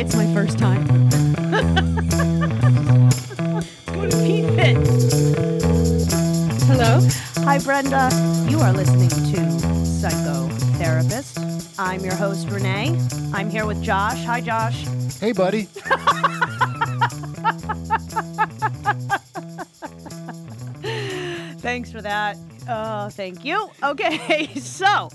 It's my first time. Go to Pete Pit. Hello. Hi, Brenda. You are listening to Psychotherapist. I'm your host, Renee. I'm here with Josh. Hi, Josh. Hey, buddy. Thanks for that. Oh, thank you. Okay, so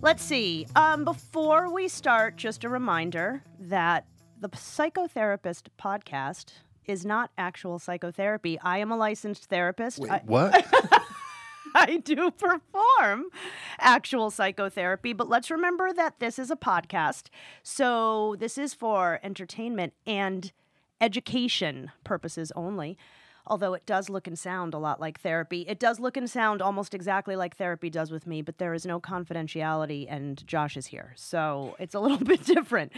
let's see. Um, before we start, just a reminder that the Psychotherapist podcast is not actual psychotherapy. I am a licensed therapist. Wait, I, what? I do perform actual psychotherapy, but let's remember that this is a podcast. So this is for entertainment and education purposes only. Although it does look and sound a lot like therapy. It does look and sound almost exactly like therapy does with me, but there is no confidentiality, and Josh is here. So it's a little bit different.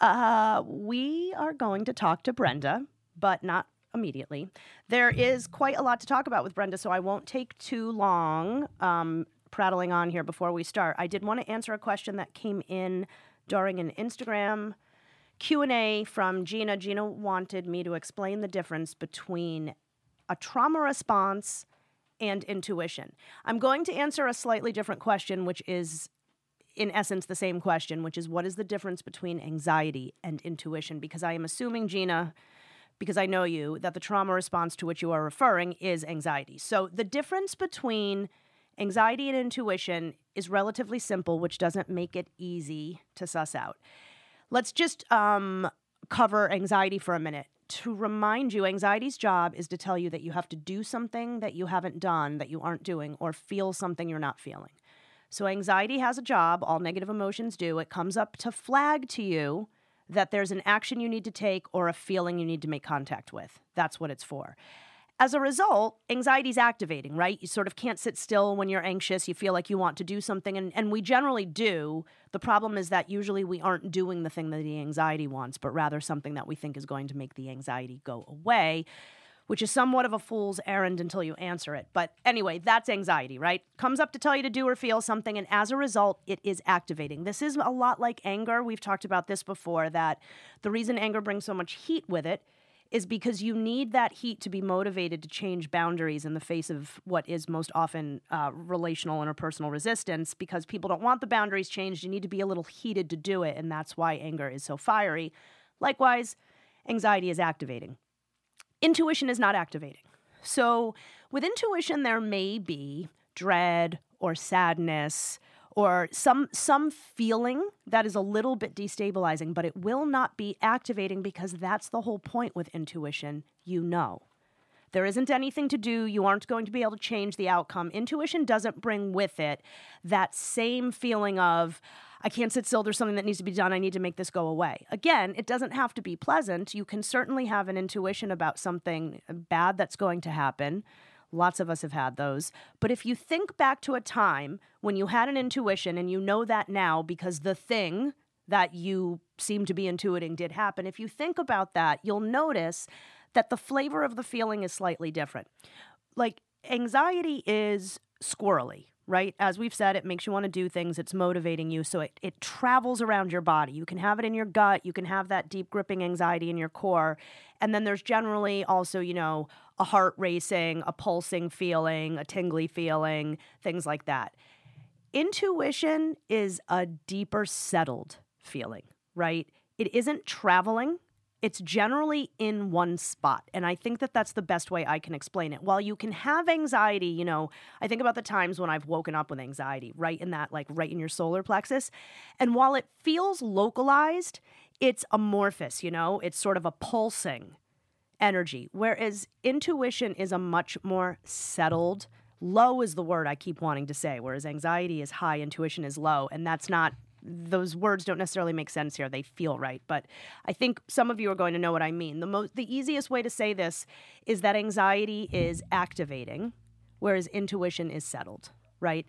Uh, we are going to talk to Brenda, but not immediately. There is quite a lot to talk about with Brenda, so I won't take too long um, prattling on here before we start. I did want to answer a question that came in during an Instagram Q&A from Gina. Gina wanted me to explain the difference between a trauma response and intuition. I'm going to answer a slightly different question, which is in essence the same question, which is what is the difference between anxiety and intuition? Because I am assuming, Gina, because I know you, that the trauma response to which you are referring is anxiety. So the difference between anxiety and intuition is relatively simple, which doesn't make it easy to suss out. Let's just um, cover anxiety for a minute. To remind you, anxiety's job is to tell you that you have to do something that you haven't done, that you aren't doing, or feel something you're not feeling. So, anxiety has a job, all negative emotions do. It comes up to flag to you that there's an action you need to take or a feeling you need to make contact with. That's what it's for. As a result, anxiety is activating, right? You sort of can't sit still when you're anxious. You feel like you want to do something, and, and we generally do. The problem is that usually we aren't doing the thing that the anxiety wants, but rather something that we think is going to make the anxiety go away, which is somewhat of a fool's errand until you answer it. But anyway, that's anxiety, right? Comes up to tell you to do or feel something, and as a result, it is activating. This is a lot like anger. We've talked about this before that the reason anger brings so much heat with it is because you need that heat to be motivated to change boundaries in the face of what is most often uh, relational interpersonal resistance because people don't want the boundaries changed. You need to be a little heated to do it, and that's why anger is so fiery. Likewise, anxiety is activating. Intuition is not activating. So, with intuition, there may be dread or sadness or some some feeling that is a little bit destabilizing but it will not be activating because that's the whole point with intuition you know there isn't anything to do you aren't going to be able to change the outcome intuition doesn't bring with it that same feeling of I can't sit still. There's something that needs to be done. I need to make this go away. Again, it doesn't have to be pleasant. You can certainly have an intuition about something bad that's going to happen. Lots of us have had those. But if you think back to a time when you had an intuition and you know that now because the thing that you seem to be intuiting did happen, if you think about that, you'll notice that the flavor of the feeling is slightly different. Like anxiety is squirrely, right? As we've said, it makes you want to do things, it's motivating you. So it, it travels around your body. You can have it in your gut, you can have that deep gripping anxiety in your core. And then there's generally also, you know, a heart racing, a pulsing feeling, a tingly feeling, things like that. Intuition is a deeper settled feeling, right? It isn't traveling. It's generally in one spot. And I think that that's the best way I can explain it. While you can have anxiety, you know, I think about the times when I've woken up with anxiety, right in that, like right in your solar plexus. And while it feels localized, it's amorphous, you know, it's sort of a pulsing energy. Whereas intuition is a much more settled, low is the word I keep wanting to say, whereas anxiety is high, intuition is low. And that's not those words don't necessarily make sense here. They feel right, but I think some of you are going to know what I mean. The most the easiest way to say this is that anxiety is activating whereas intuition is settled, right?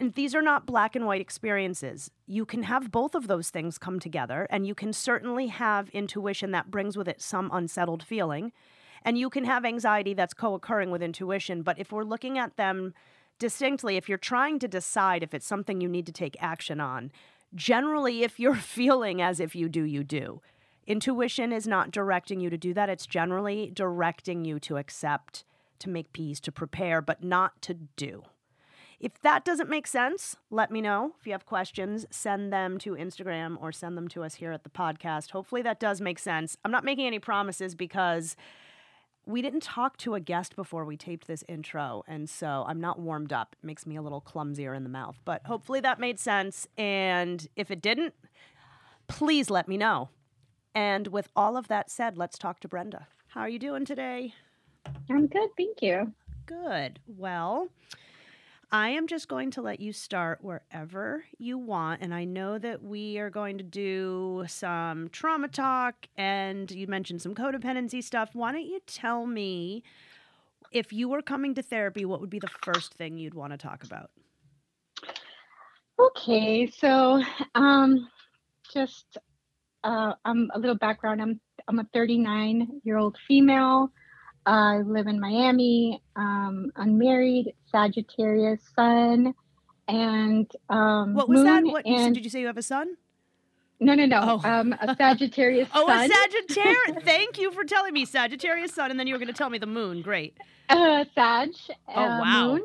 And these are not black and white experiences. You can have both of those things come together, and you can certainly have intuition that brings with it some unsettled feeling. And you can have anxiety that's co occurring with intuition. But if we're looking at them distinctly, if you're trying to decide if it's something you need to take action on, generally, if you're feeling as if you do, you do. Intuition is not directing you to do that. It's generally directing you to accept, to make peace, to prepare, but not to do. If that doesn't make sense, let me know. If you have questions, send them to Instagram or send them to us here at the podcast. Hopefully that does make sense. I'm not making any promises because we didn't talk to a guest before we taped this intro, and so I'm not warmed up. It makes me a little clumsier in the mouth, but hopefully that made sense. And if it didn't, please let me know. And with all of that said, let's talk to Brenda. How are you doing today? I'm good, thank you. Good. Well, I am just going to let you start wherever you want. And I know that we are going to do some trauma talk and you mentioned some codependency stuff. Why don't you tell me if you were coming to therapy, what would be the first thing you'd want to talk about? Okay, so um, just uh, I'm a little background. I'm I'm a 39 year old female. I live in Miami, um, unmarried, Sagittarius sun, and um, what was moon that? What and, did you say? You have a son? No, no, no. Oh. Um, a Sagittarius Oh, sun. a Sagittarius. Thank you for telling me Sagittarius sun, and then you were going to tell me the moon. Great. uh, Sag. Oh, uh, wow.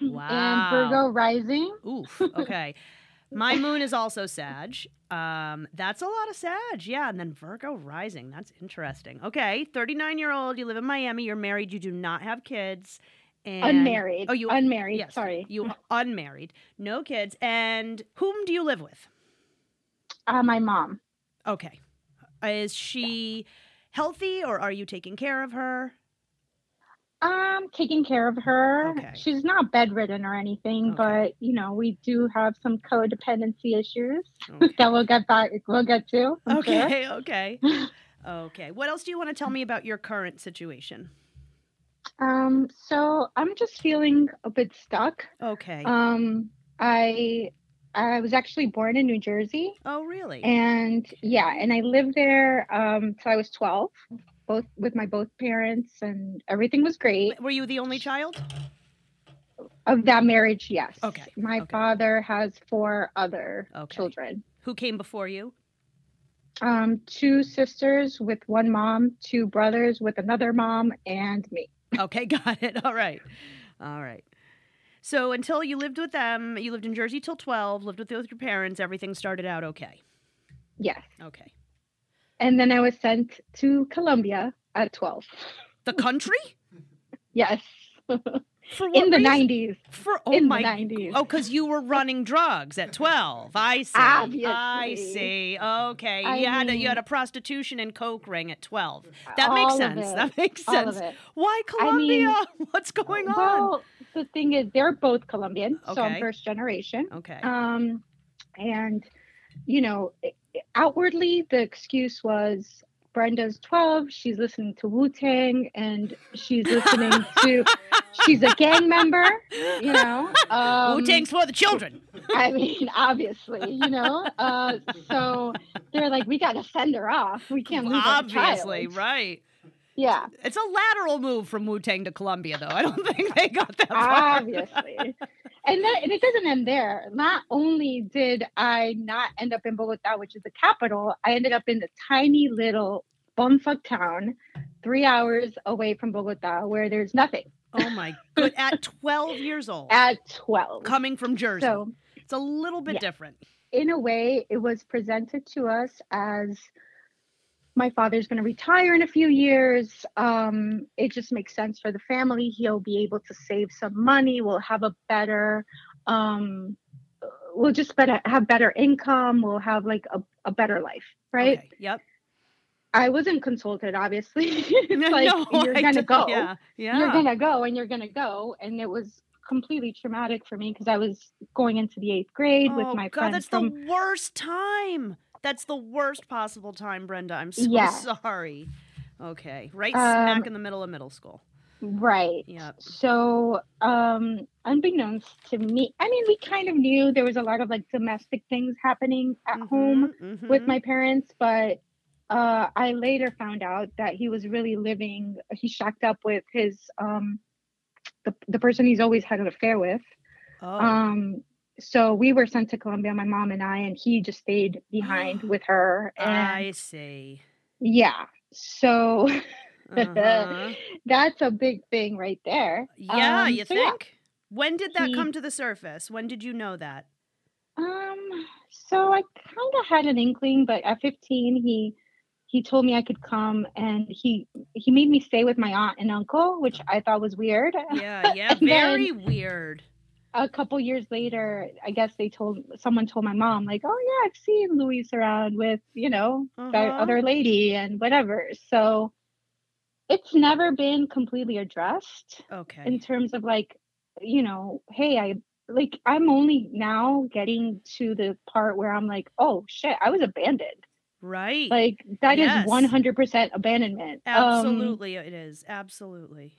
Moon. Wow. And Virgo rising. Oof. Okay. My moon is also Sag. Um, that's a lot of Sag. Yeah. And then Virgo rising. That's interesting. Okay. 39 year old. You live in Miami. You're married. You do not have kids. And unmarried. Oh, you unmarried. Yes. Sorry. You unmarried. No kids. And whom do you live with? Uh, my mom. Okay. Is she healthy or are you taking care of her? Um, taking care of her. Okay. She's not bedridden or anything, Okay. but you know, we do have some codependency issues Okay. that we'll get back. We'll get to. I'm sure. Okay. Okay. Okay. What else do you want to tell me about your current situation? Um, so I'm just feeling a bit stuck. Okay. Um, I I was actually born in New Jersey, oh, really? and yeah, and I lived there um till I was 12, both with my both parents, and everything was great. Were you the only child? Of that marriage, yes. Okay, My okay. father has four other Okay. children. Who came before you? Um, two sisters with one mom, two brothers with another mom, and me. Okay, got it. All right. All right. So until you lived with them, you lived in Jersey till 12, lived with, with your parents, everything started out okay. Yes. Okay. And then I was sent to Colombia at 12. The country? Yes. For what In the reason? 90s. For oh in my the 90s. Oh, because you were running drugs at twelve. I see. I see. Okay. I you had a, you had a prostitution and coke ring at twelve. That All makes sense. That makes All sense. Why I mean- Colombia? What's going on? Well, the thing is, they're both Colombian, so I'm first generation. Okay. Um, and you know, outwardly the excuse was Brenda's 12. She's listening to Wu Tang, and she's listening to. She's a gang member. You know, um, Wu Tang's for the children. I mean, obviously, you know. Uh, so they're like, we got to send her off. We can't lose Obviously, right. Yeah, It's a lateral move from Wu Tang to Colombia, though. I don't think they got that far. obviously. And, that, and it doesn't end there. Not only did I not end up in Bogota, which is the capital, I ended up in the tiny little bumfuck town, three hours away from Bogota, where there's nothing Oh my good. At 12 years old, at 12. coming from Jersey. So, it's a little bit Yeah. different. in a way, it was presented to us as my father's going to retire in a few years. Um, it just makes sense for the family. He'll be able to save some money. We'll have a better, um, we'll just better have better income. We'll have like a, a better life, right? Okay. Yep. I wasn't consulted, obviously. it's like no, you're I gonna go. Yeah. Yeah. You're gonna go, and you're gonna go, and it was completely traumatic for me because I was going into the eighth grade with oh, my God, friends that's from the worst time. That's the worst possible time, Brenda. I'm so Yeah. sorry. Okay. Right Um, smack in the middle of middle school. right. Yep. So, um, unbeknownst to me, I mean, we kind of knew there was a lot of like domestic things happening at home Mhm, with my parents, but uh, I later found out that he was really living. He shacked up with his um, the the person he's always had an affair with. Oh. Um, so we were sent to Colombia, my mom and I, and he just stayed behind with her. And I see. Yeah. So Uh-huh. that's a big thing right there. Yeah, Um, you so yeah. think? When did that He- come to the surface? When did you know that? Um, so I kind of had an inkling, but at 15, he he told me I could come, and he he made me stay with my aunt and uncle, which I thought was weird. Yeah, yeah, very then- weird. A couple years later, I guess they told someone told my mom, like, "Oh yeah, I've seen Luis around with you know that Uh-huh. other lady and whatever." So it's never been completely addressed. Okay. in terms of like you know hey i like i'm only now getting to the part where i'm like oh shit i was abandoned right. like that is Yes. 100% abandonment Um, Absolutely, it is. Absolutely.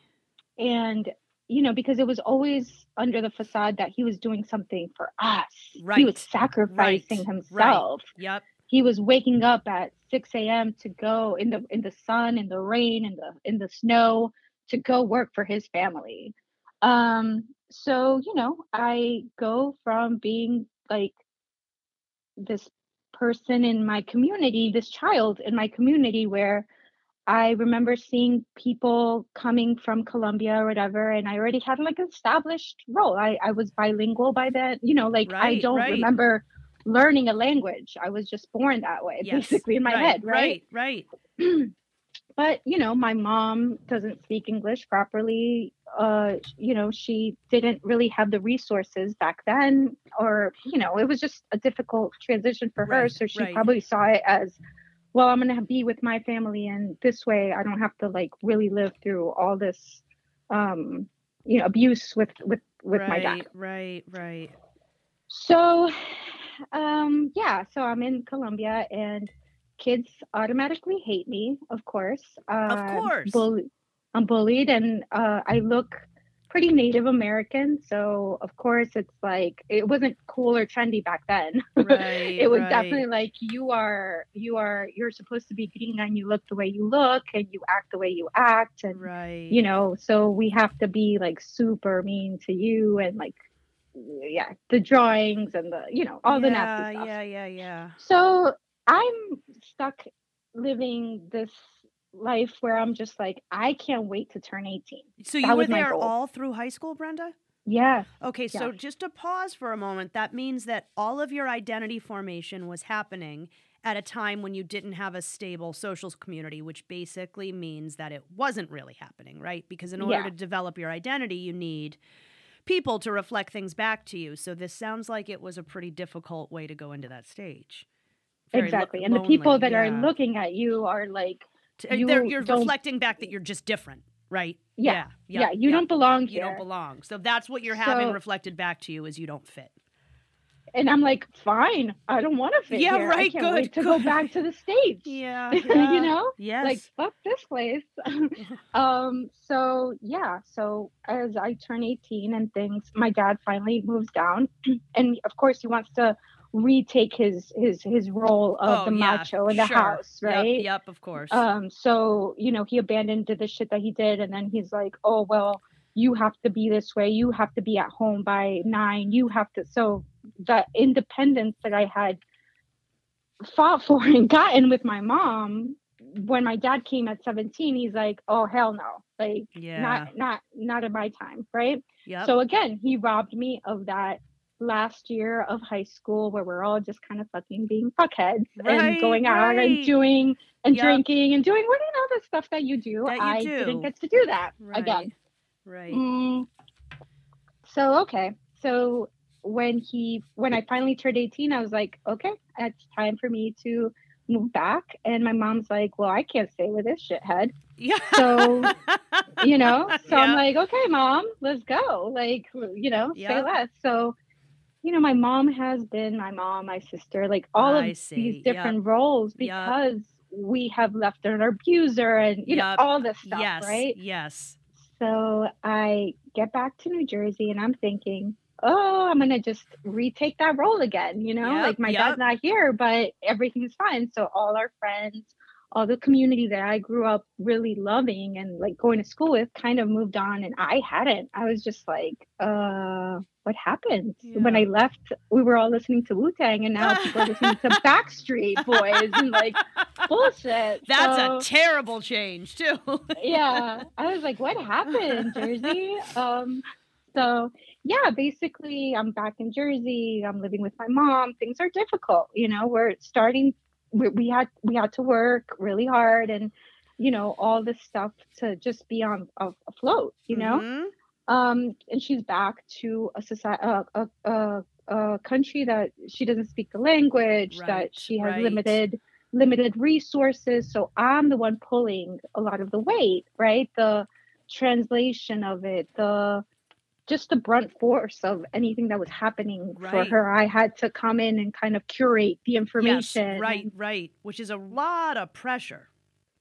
and you know because it was always under the facade that he was doing something for us. Right. he was sacrificing right, himself. Yep. he was waking up at 6 a.m to go in the in the sun in the rain in the in the snow to go work for his family. Um so you know i go from being like this person in my community this child in my community where i remember seeing people coming from colombia or whatever and i already had like an established role i, I was bilingual by then you know like i don't right. remember learning a language i was just born that way Yes. basically in my right, head right Right. Right. but you know my mom doesn't speak english properly uh you know she didn't really have the resources back then or you know it was just a difficult transition for her so she right. probably saw it as well i'm going to be with my family and this way i don't have to like really live through all this um you know abuse with with with right, my dad Right. Right. Right. So, um, yeah, so I'm in Colombia and kids automatically hate me, of course. Uh, of course. Bull- I'm bullied and uh, I look pretty Native American. So, of course, it's like it wasn't cool or trendy back then. Right. it was right. definitely like you are, you are, you're supposed to be green and you look the way you look and you act the way you act. And right. you know so we have to be like super mean to you and like yeah the drawings and the you know all the nasty stuff Yeah. Yeah. Yeah. so i'm stuck living this life where i'm just like i can't wait to turn 18 So That you were there all through high school, Brenda? yeah Okay, so just to pause for a moment, that means that all of your identity formation was happening at a time when you didn't have a stable social community, which basically means that it wasn't really happening, right? Because in order Yeah. to develop your identity, you need people to reflect things back to you. So this sounds like it was a pretty difficult way to go into that stage. Very lo- exactly and the people that are looking at you are like you they're- you're reflecting back that you're just different, right? Yeah, yeah, yeah, you yeah. don't belong You here don't belong. So that's what you're having So- reflected back to you is you don't fit. and i'm like fine i don't want to fit Yeah, here. right, i can't good, wait to go back to the states Yeah. you know Yes. like fuck this place um so yeah so as i turn 18 and things my dad finally moves down and of course he wants to retake his his his role of Oh, the yeah, macho in the sure. house right Yep, of course. um so you know he abandoned the shit that he did and then he's like oh well you have to be this way you have to be at home by nine you have to so the independence that i had fought for and gotten with my mom when my dad came at 17 he's like oh hell no like yeah. not not not in my time right yep. so again he robbed me of that last year of high school where we're all just kind of fucking being fuckheads Right, and going out right. and doing and Yep. drinking and doing what you know the stuff that you do That you i do. didn't get to do that right. again Right. Mm, so okay so when he when i finally turned 18 i was like okay it's time for me to move back and my mom's like well i can't stay with this shithead Yeah. so, you know so i'm like okay mom let's go like you know Yeah. say less so you know my mom has been my mom my sister like all of these Yep. different roles Yep. because we have left an abuser and you know all this stuff yes. right Yes. so I get back to New Jersey and I'm thinking, oh, I'm gonna just retake that role again. You know, Yep, like my yep. dad's not here, but everything's fine. So all our friends, all the community that I grew up really loving and like going to school with kind of moved on and I hadn't. I was just like, uh, what happened? Yeah. When I left, we were all listening to Wu Tang and now people are listening to Backstreet Boys and like bullshit. That's So, a terrible change too. yeah. I was like, what happened Jersey? Um, so yeah, basically I'm back in Jersey. I'm living with my mom. Things are difficult, you know, we're starting we, we had we had to work really hard and you know all this stuff to just be on a- afloat you know Mhm. um and she's back to a society a, a, a, a country that she doesn't speak the language Right, that she has right. limited limited resources so i'm the one pulling a lot of the weight right the translation of it the just the brunt force of anything that was happening for her i had to come in and kind of curate the information Yes, right, right, which is a lot of pressure.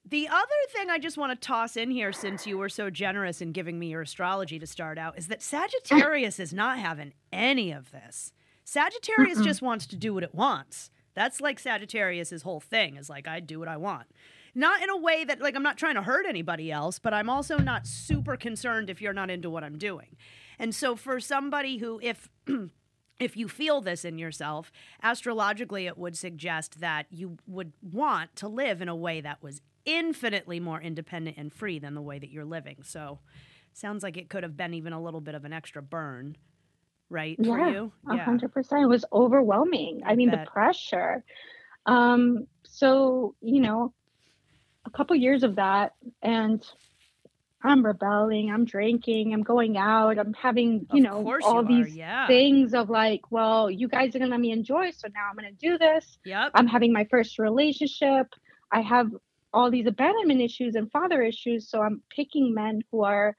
The other thing I just want to toss in here, since you were so generous in giving me your astrology to start out, is that Sagittarius is not having any of this. Sagittarius Mm-mm. just wants to do what it wants. That's like Sagittarius's whole thing is like, I do what I want. Not in a way that, like, I'm not trying to hurt anybody else, but I'm also not super concerned if you're not into what I'm doing. And so for somebody who, if, if you feel this in yourself, astrologically, it would suggest that you would want to live in a way that was infinitely more independent and free than the way that you're living. So, sounds like it could have been even a little bit of an extra burn, right? Yeah, hundred percent. It was overwhelming. I mean, the pressure. Um, so, you know, a couple years of that and I'm rebelling, I'm drinking, I'm going out, I'm having, you Of know, all you these yeah. things of like, well, you guys are gonna let me enjoy, so now I'm gonna do this. Yep. I'm having my first relationship. I have all these abandonment issues and father issues, so I'm picking men who are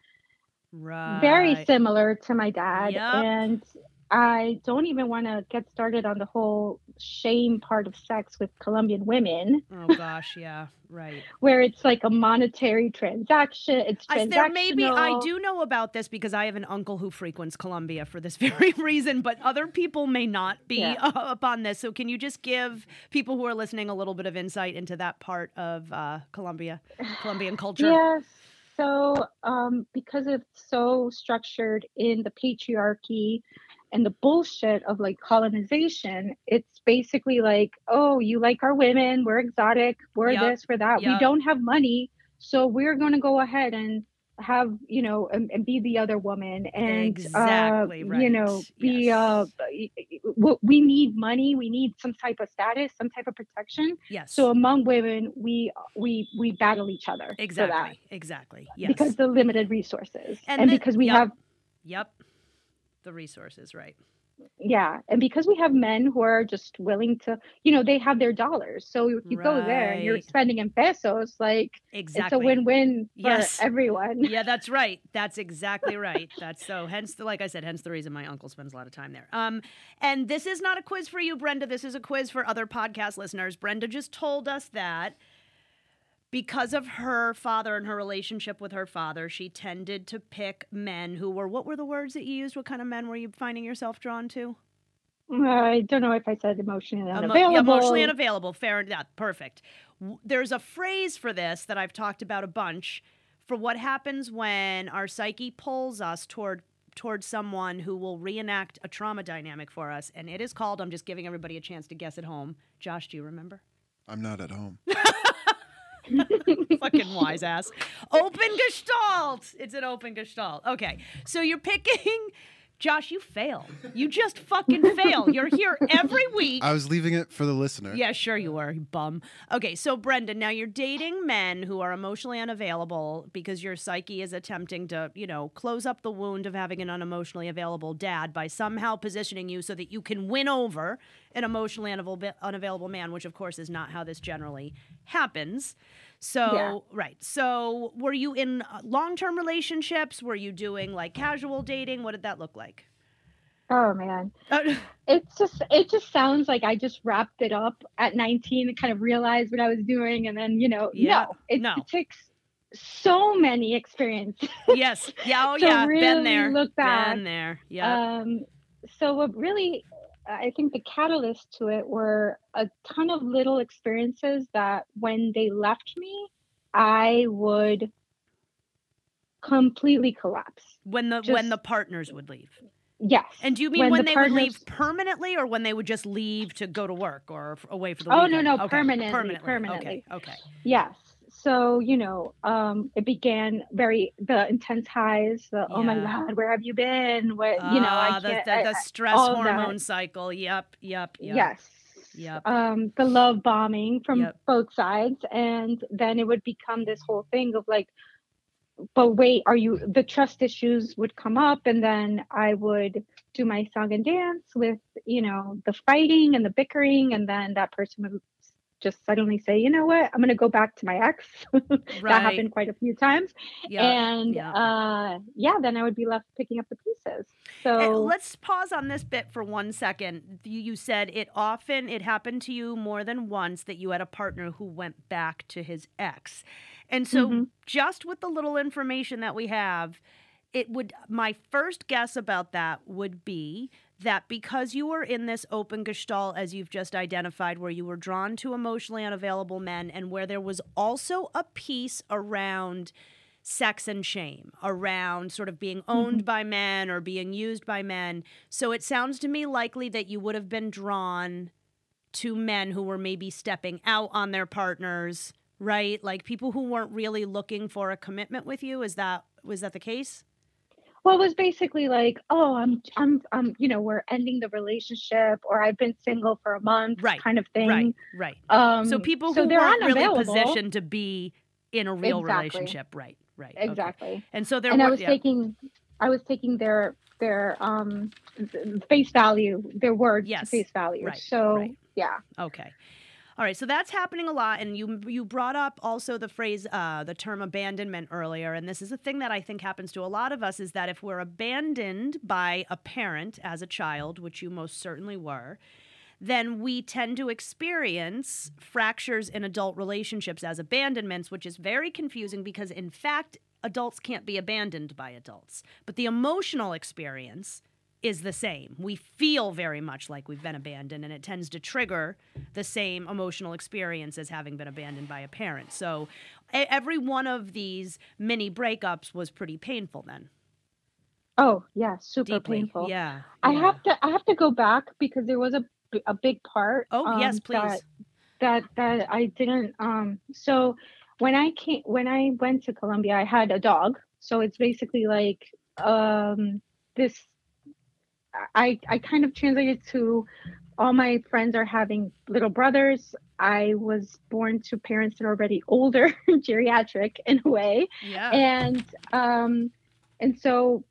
right. very similar to my dad Yep. and i don't even want to get started on the whole shame part of sex with colombian women Oh gosh, yeah, right. where it's like a monetary transaction it's I, there may be. I do know about this because I have an uncle who frequents Colombia for this very reason, but other people may not be Yeah. up on this. So, can you just give people who are listening a little bit of insight into that part of uh, Colombia, Colombian culture? yes so um, because it's so structured in the patriarchy and the bullshit of like colonization it's basically like oh you like our women we're exotic we're Yep, this we're that we don't have money so we're going to go ahead and have you know and, and be the other woman and Exactly uh, you know be yes. uh we need money we need some type of status some type of protection Yes. so among women we we we battle each other for that exactly. Exactly. Yes. because the limited resources And and, because we yep. have Yep. The resources, right? yeah and because we have men who are just willing to you know they have their dollars so if you go there and you're spending in pesos like Exactly. it's a win-win for Yes. everyone yeah, that's right. That's exactly right. That's so. Hence, the, like I said, hence the reason my uncle spends a lot of time there. Um, and this is not a quiz for you, Brenda. This is a quiz for other podcast listeners. Brenda just told us that because of her father and her relationship with her father, she tended to pick men who were. What were the words that you used? What kind of men were you finding yourself drawn to? i don't know if i said emotionally unavailable yeah, emotionally unavailable. Fair enough. Perfect. There's a phrase for this that I've talked about a bunch for what happens when our psyche pulls us toward toward someone who will reenact a trauma dynamic for us, and it is called. I'm just giving everybody a chance to guess at home. Josh, do you remember? I'm not at home. Fucking wise ass. Open gestalt. It's an open gestalt. Okay, so you're picking. Josh, you fail. You just fucking fail. You're here every week. I was leaving it for the listener. Yeah, sure you were, you bum. Okay, so Brenda, now you're dating men who are emotionally unavailable because your psyche is attempting to, you know, close up the wound of having an unemotionally available dad by somehow positioning you so that you can win over an emotionally unavailable, unavailable man, which of course is not how this generally happens. So, Yeah. right. So, were you in uh, long-term relationships? Were you doing like casual dating? What did that look like? oh man Uh, it's just it just sounds like i just wrapped it up at 19 and kind of realized what i was doing and then you know Yeah, no it, no. it takes so many experiences yes. Yeah, oh yeah. Been there. look back, Been there. Yeah. Um, so what really I think the catalyst to it were a ton of little experiences that when they left me, I would completely collapse. When the when the partners would leave. Yes. And do you mean when, when they partners... would leave permanently or when they would just leave to go to work or away for the Oh, weekend? no, no, okay. permanently. Permanently. Permanently. Okay. okay. Yes. So, you know, um, it began very, the intense highs, the, oh my God, where have you been? What, you know, I Ah, the, can't. the, the I- stress all hormone that. cycle. Yep. Yep. Yep. Yes. Yep. Um, the love bombing from Yep. both sides. And then it would become this whole thing of like, but wait, are you, the trust issues would come up. And then I would do my song and dance with, you know, the fighting and the bickering. And then that person would just suddenly say, you know what, I'm going to go back to my ex. that happened quite a few times. And yeah. uh, yeah, then I would be left picking up the pieces. So let's pause on this bit for one second. You, you said it often it happened to you more than once that you had a partner who went back to his ex. And so Mhm. just with the little information that we have, it would my first guess about that would be that because you were in this open gestalt as you've just identified where you were drawn to emotionally unavailable men and where there was also a piece around sex and shame around sort of being mm-hmm. owned by men or being used by men. So it sounds to me likely that you would have been drawn to men who were maybe stepping out on their partners, right? Like people who weren't really looking for a commitment with you. Is that was that the case? Well, it was basically like, oh, I'm, I'm, I'm, you know, we're ending the relationship, or I've been single for a month, Right, kind of thing. Right, right. Um, so people who they're weren't really positioned to be in a real Exactly. relationship, right? Right. okay. Exactly. And so there And were I was yeah. taking, I was taking their, their, um, face value, their words Yes, face value. right, so right. yeah, Okay. All right, so that's happening a lot, and you you brought up also the phrase, uh, the term abandonment earlier, and this is a thing that I think happens to a lot of us: is that if we're abandoned by a parent as a child, which you most certainly were, then we tend to experience fractures in adult relationships as abandonments, which is very confusing because, in fact, adults can't be abandoned by adults, but the emotional experience is the same. We feel very much like we've been abandoned, and it tends to trigger the same emotional experience as having been abandoned by a parent. So every one of these mini breakups was pretty painful then. oh yeah, super Deeply. painful. Yeah. I yeah. have to, I have to go back because there was a a big part. Oh, yes, um, please. That, that that I didn't. Um, so when I came, when I went to Colombia, I had a dog. So it's basically like um, this. I I kind of translated to all my friends are having little brothers. I was born to parents that are already older, geriatric in a way, yeah. and um, and so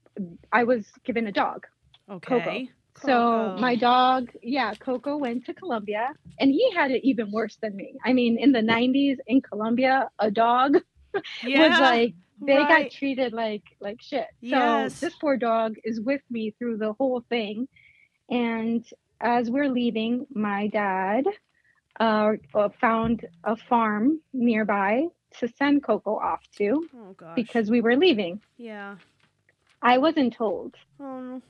I was given a dog. okay. So Coco. my dog, yeah, Coco went to Colombia and he had it even worse than me. I mean, in the 90s in Colombia, a dog Yeah. was like they right. got treated like like shit. Yes. So this poor dog is with me through the whole thing. And as we're leaving, my dad uh, uh, found a farm nearby to send Coco off to Oh because we were leaving. yeah. I wasn't told. Oh no.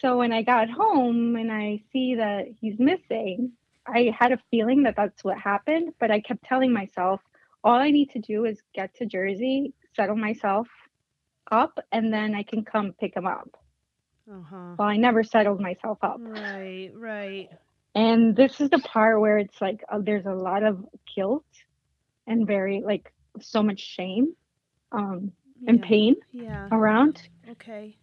So when I got home and I see that he's missing, I had a feeling that that's what happened, but I kept telling myself, all I need to do is get to Jersey, settle myself up, and then I can come pick him up. Uh huh. Well, I never settled myself up. Right. Right. And this is the part where it's like uh, there's a lot of guilt and very like so much shame um, and Yeah. pain Yeah. around. Okay.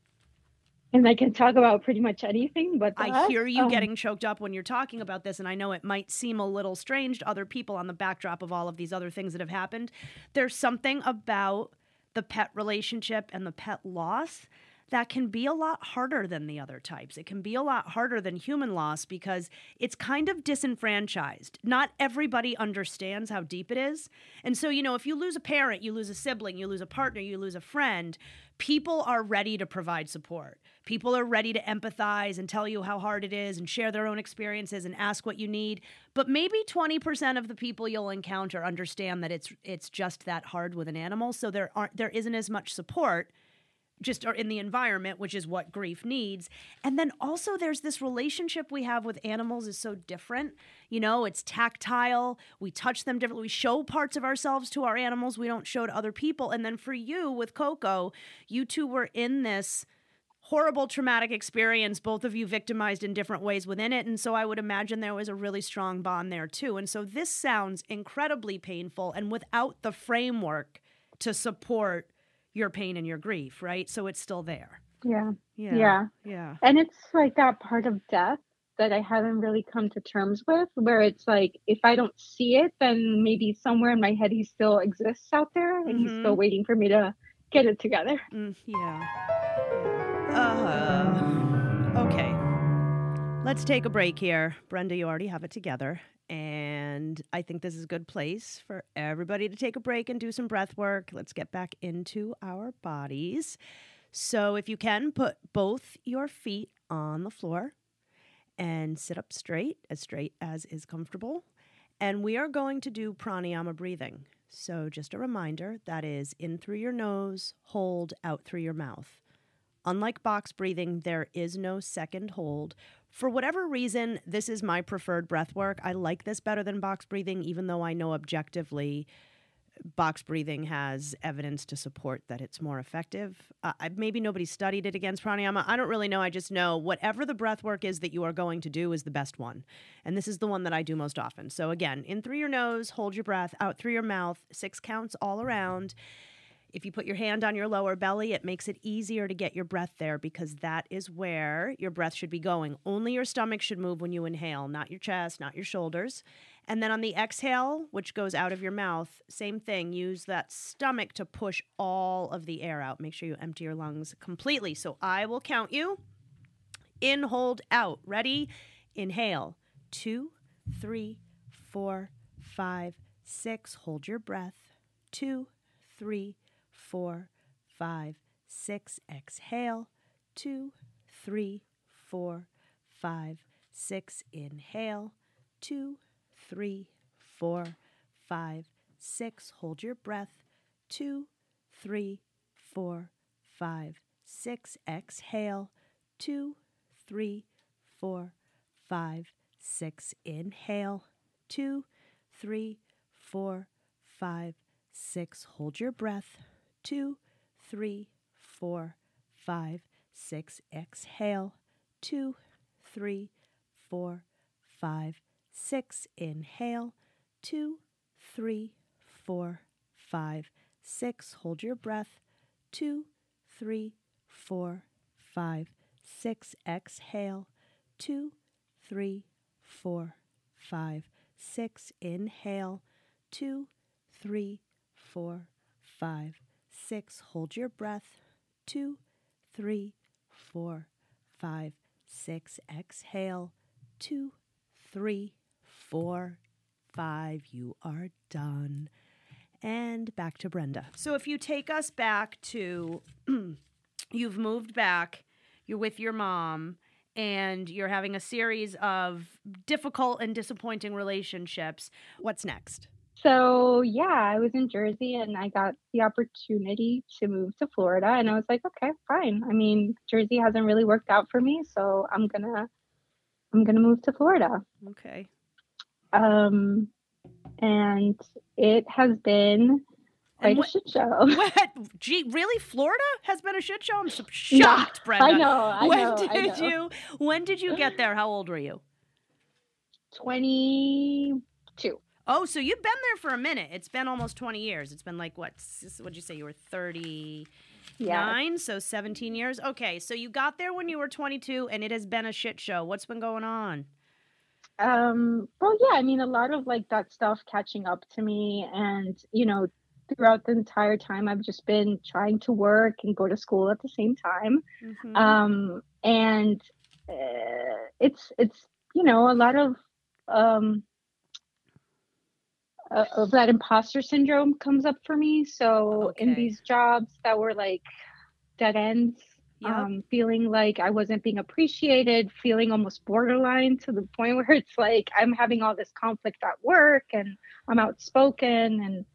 And I can talk about pretty much anything, but I hear you um, getting choked up when you're talking about this, and I know it might seem a little strange to other people on the backdrop of all of these other things that have happened. There's something about the pet relationship and the pet loss that can be a lot harder than the other types. It can be a lot harder than human loss because it's kind of disenfranchised. Not everybody understands how deep it is. And so, you know, if you lose a parent, you lose a sibling, you lose a partner, you lose a friend, people are ready to provide support. People are ready to empathize and tell you how hard it is and share their own experiences and ask what you need. But maybe 20% of the people you'll encounter understand that it's it's just that hard with an animal, so there aren't there isn't as much support just are in the environment, which is what grief needs. And then also there's this relationship we have with animals is so different. You know, it's tactile. We touch them differently. We show parts of ourselves to our animals we don't show to other people. And then for you with Coco, you two were in this horrible traumatic experience, both of you victimized in different ways within it. And so I would imagine there was a really strong bond there too. And so this sounds incredibly painful and without the framework to support your pain and your grief, right? So it's still there. Yeah. Yeah. Yeah. Yeah. And it's like that part of death that I haven't really come to terms with, where it's like if I don't see it, then maybe somewhere in my head he still exists out there and he's still Mhm. waiting for me to get it together. Mm, yeah. Uh, okay. Let's take a break here. Brenda, you already have it together. And I think this is a good place for everybody to take a break and do some breath work. Let's get back into our bodies. So, if you can, put both your feet on the floor and sit up straight, as straight as is comfortable. And we are going to do pranayama breathing. So, just a reminder that is in through your nose, hold out through your mouth. Unlike box breathing, there is no second hold. For whatever reason, this is my preferred breath work. I like this better than box breathing, even though I know objectively box breathing has evidence to support that it's more effective. Uh, maybe nobody studied it against pranayama. I don't really know. I just know whatever the breath work is that you are going to do is the best one. And this is the one that I do most often. So again, in through your nose, hold your breath, out through your mouth, six counts all around. If you put your hand on your lower belly, it makes it easier to get your breath there because that is where your breath should be going. Only your stomach should move when you inhale, not your chest, not your shoulders. And then on the exhale, which goes out of your mouth, same thing. Use that stomach to push all of the air out. Make sure you empty your lungs completely. So I will count you. In, hold, out. Ready? Inhale. Two, three, four, five, six. Hold your breath. Two, three, four, five, six. Exhale. Two, three, four, five, six. Inhale. Two, three, four, five, six. Hold your breath. Two, three, four, five, six. Exhale. Two, three, four, five, six. Inhale. Two, three, four, five, six. Hold your breath. Two, three, four, five, six. Exhale. Two, three, four, five, six. Inhale. Two, three, four, five, six. Hold your breath. Two, three, four, five, six. Exhale. Two, three, four, five, six. Inhale. Two, three, four, five, six. Hold your breath. Two, three, four, five, six. Exhale. Two, three, four, five. You are done. And back to Brenda. So if you take us back to you've moved back, you're with your mom, and you're having a series of difficult and disappointing relationships, what's next? So yeah, I was in Jersey and I got the opportunity to move to Florida and I was like, okay, fine. I mean, Jersey hasn't really worked out for me, so I'm gonna I'm gonna move to Florida. Okay. Um and it has been quite what- a shit show. What? Gee, really? Florida has been a shit show? I'm so Yeah, shocked, Brenda. I know, I when know, did know. you when did you get there? How old were you? 22. Oh, so you've been there for a minute. It's been almost 20 years. It's been like what? What'd you say? You were 39, Yeah. so 17 years. Okay, so you got there when you were 22, and it has been a shit show. What's been going on? Um, well, yeah, I mean, a lot of like that stuff catching up to me, and you know, throughout the entire time, I've just been trying to work and go to school at the same time. Mhm. Um, and uh, it's it's you know a lot of um uh, of that imposter syndrome comes up for me. So in these jobs that were like dead ends, Yep. um, feeling like I wasn't being appreciated, feeling almost borderline to the point where it's like I'm having all this conflict at work and I'm outspoken and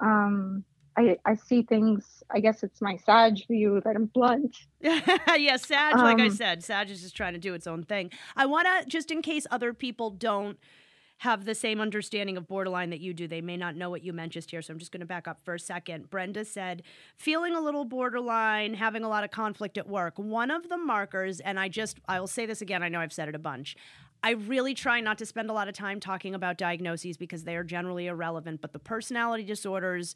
um, I, I see things i guess it's my sag view that i'm blunt yeah sag like i Um, said sag is just trying to do its own thing i want to just in case other people don't have the same understanding of borderline that you do. They may not know what you meant just here. So I'm just going to back up for a second. Brenda said, feeling a little borderline, having a lot of conflict at work. One of the markers, and I just, I will say this again, I know I've said it a bunch. I really try not to spend a lot of time talking about diagnoses because they are generally irrelevant, but the personality disorders,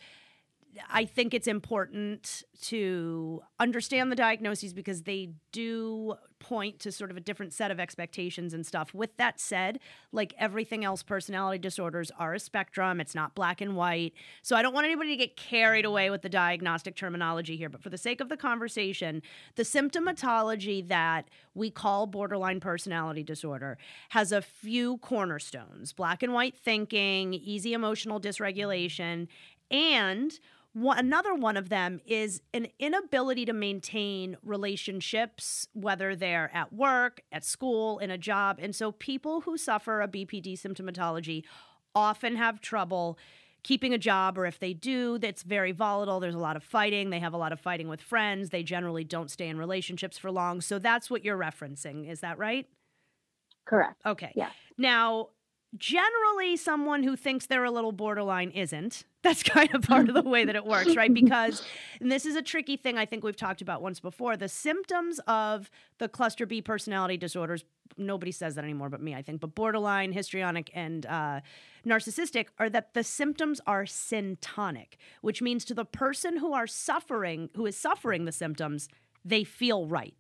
I think it's important to understand the diagnoses because they do point to sort of a different set of expectations and stuff. With that said, like everything else, personality disorders are a spectrum. It's not black and white. So I don't want anybody to get carried away with the diagnostic terminology here. But for the sake of the conversation, the symptomatology that we call borderline personality disorder has a few cornerstones black and white thinking, easy emotional dysregulation, and one, another one of them is an inability to maintain relationships, whether they're at work, at school, in a job. And so people who suffer a BPD symptomatology often have trouble keeping a job, or if they do, that's very volatile. There's a lot of fighting. They have a lot of fighting with friends. They generally don't stay in relationships for long. So that's what you're referencing. Is that right? correct Okay. Yeah. Now, generally, someone who thinks they're a little borderline isn't. That's kind of part of the way that it works, right? Because, and this is a tricky thing I think we've talked about once before the symptoms of the cluster B personality disorders, nobody says that anymore but me, I think, but borderline, histrionic, and uh, narcissistic are that the symptoms are syntonic, which means to the person who are suffering, who is suffering the symptoms, they feel right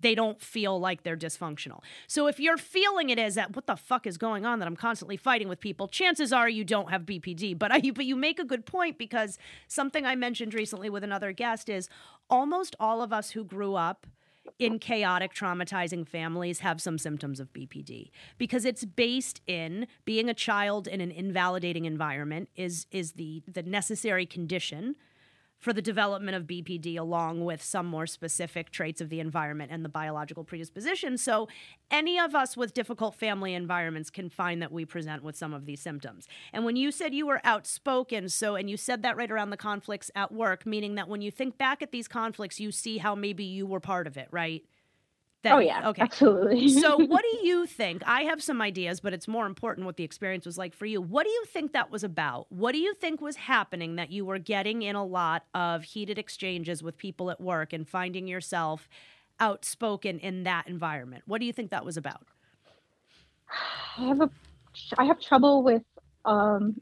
they don't feel like they're dysfunctional. So if you're feeling it as that, what the fuck is going on that I'm constantly fighting with people, chances are you don't have BPD. But I, but you make a good point because something I mentioned recently with another guest is almost all of us who grew up in chaotic, traumatizing families have some symptoms of BPD because it's based in being a child in an invalidating environment is is the the necessary condition for the development of BPD, along with some more specific traits of the environment and the biological predisposition. So, any of us with difficult family environments can find that we present with some of these symptoms. And when you said you were outspoken, so, and you said that right around the conflicts at work, meaning that when you think back at these conflicts, you see how maybe you were part of it, right? That- oh yeah Okay. absolutely so what do you think i have some ideas but it's more important what the experience was like for you what do you think that was about what do you think was happening that you were getting in a lot of heated exchanges with people at work and finding yourself outspoken in that environment what do you think that was about I have a I have trouble with um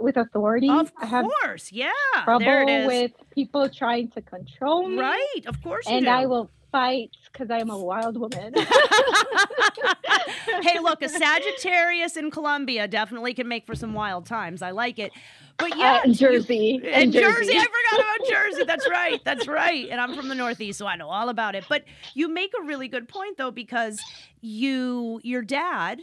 with authority. of I have course yeah trouble there it is with people trying to control me. right of course you And do. I will fight because I am a wild woman. hey, look, a Sagittarius in Colombia definitely can make for some wild times. I like it. But yeah, Uh, and Jersey. And Jersey. I forgot about Jersey. That's right. That's right. And I'm from the Northeast, so I know all about it. But you make a really good point though, because you your dad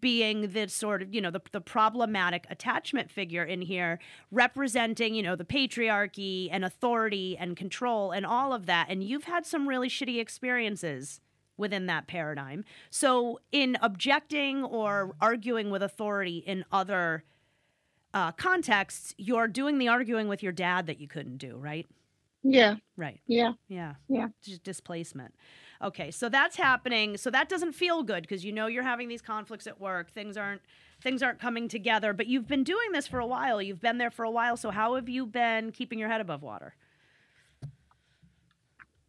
being the sort of you know the, the problematic attachment figure in here representing you know the patriarchy and authority and control and all of that and you've had some really shitty experiences within that paradigm so in objecting or arguing with authority in other uh, contexts you're doing the arguing with your dad that you couldn't do right Yeah, right yeah. yeah. Yeah. Just displacement. Okay, so that's happening. So that doesn't feel good because you know you're having these conflicts at work. Things aren't things aren't coming together, but you've been doing this for a while. You've been there for a while. So how have you been keeping your head above water?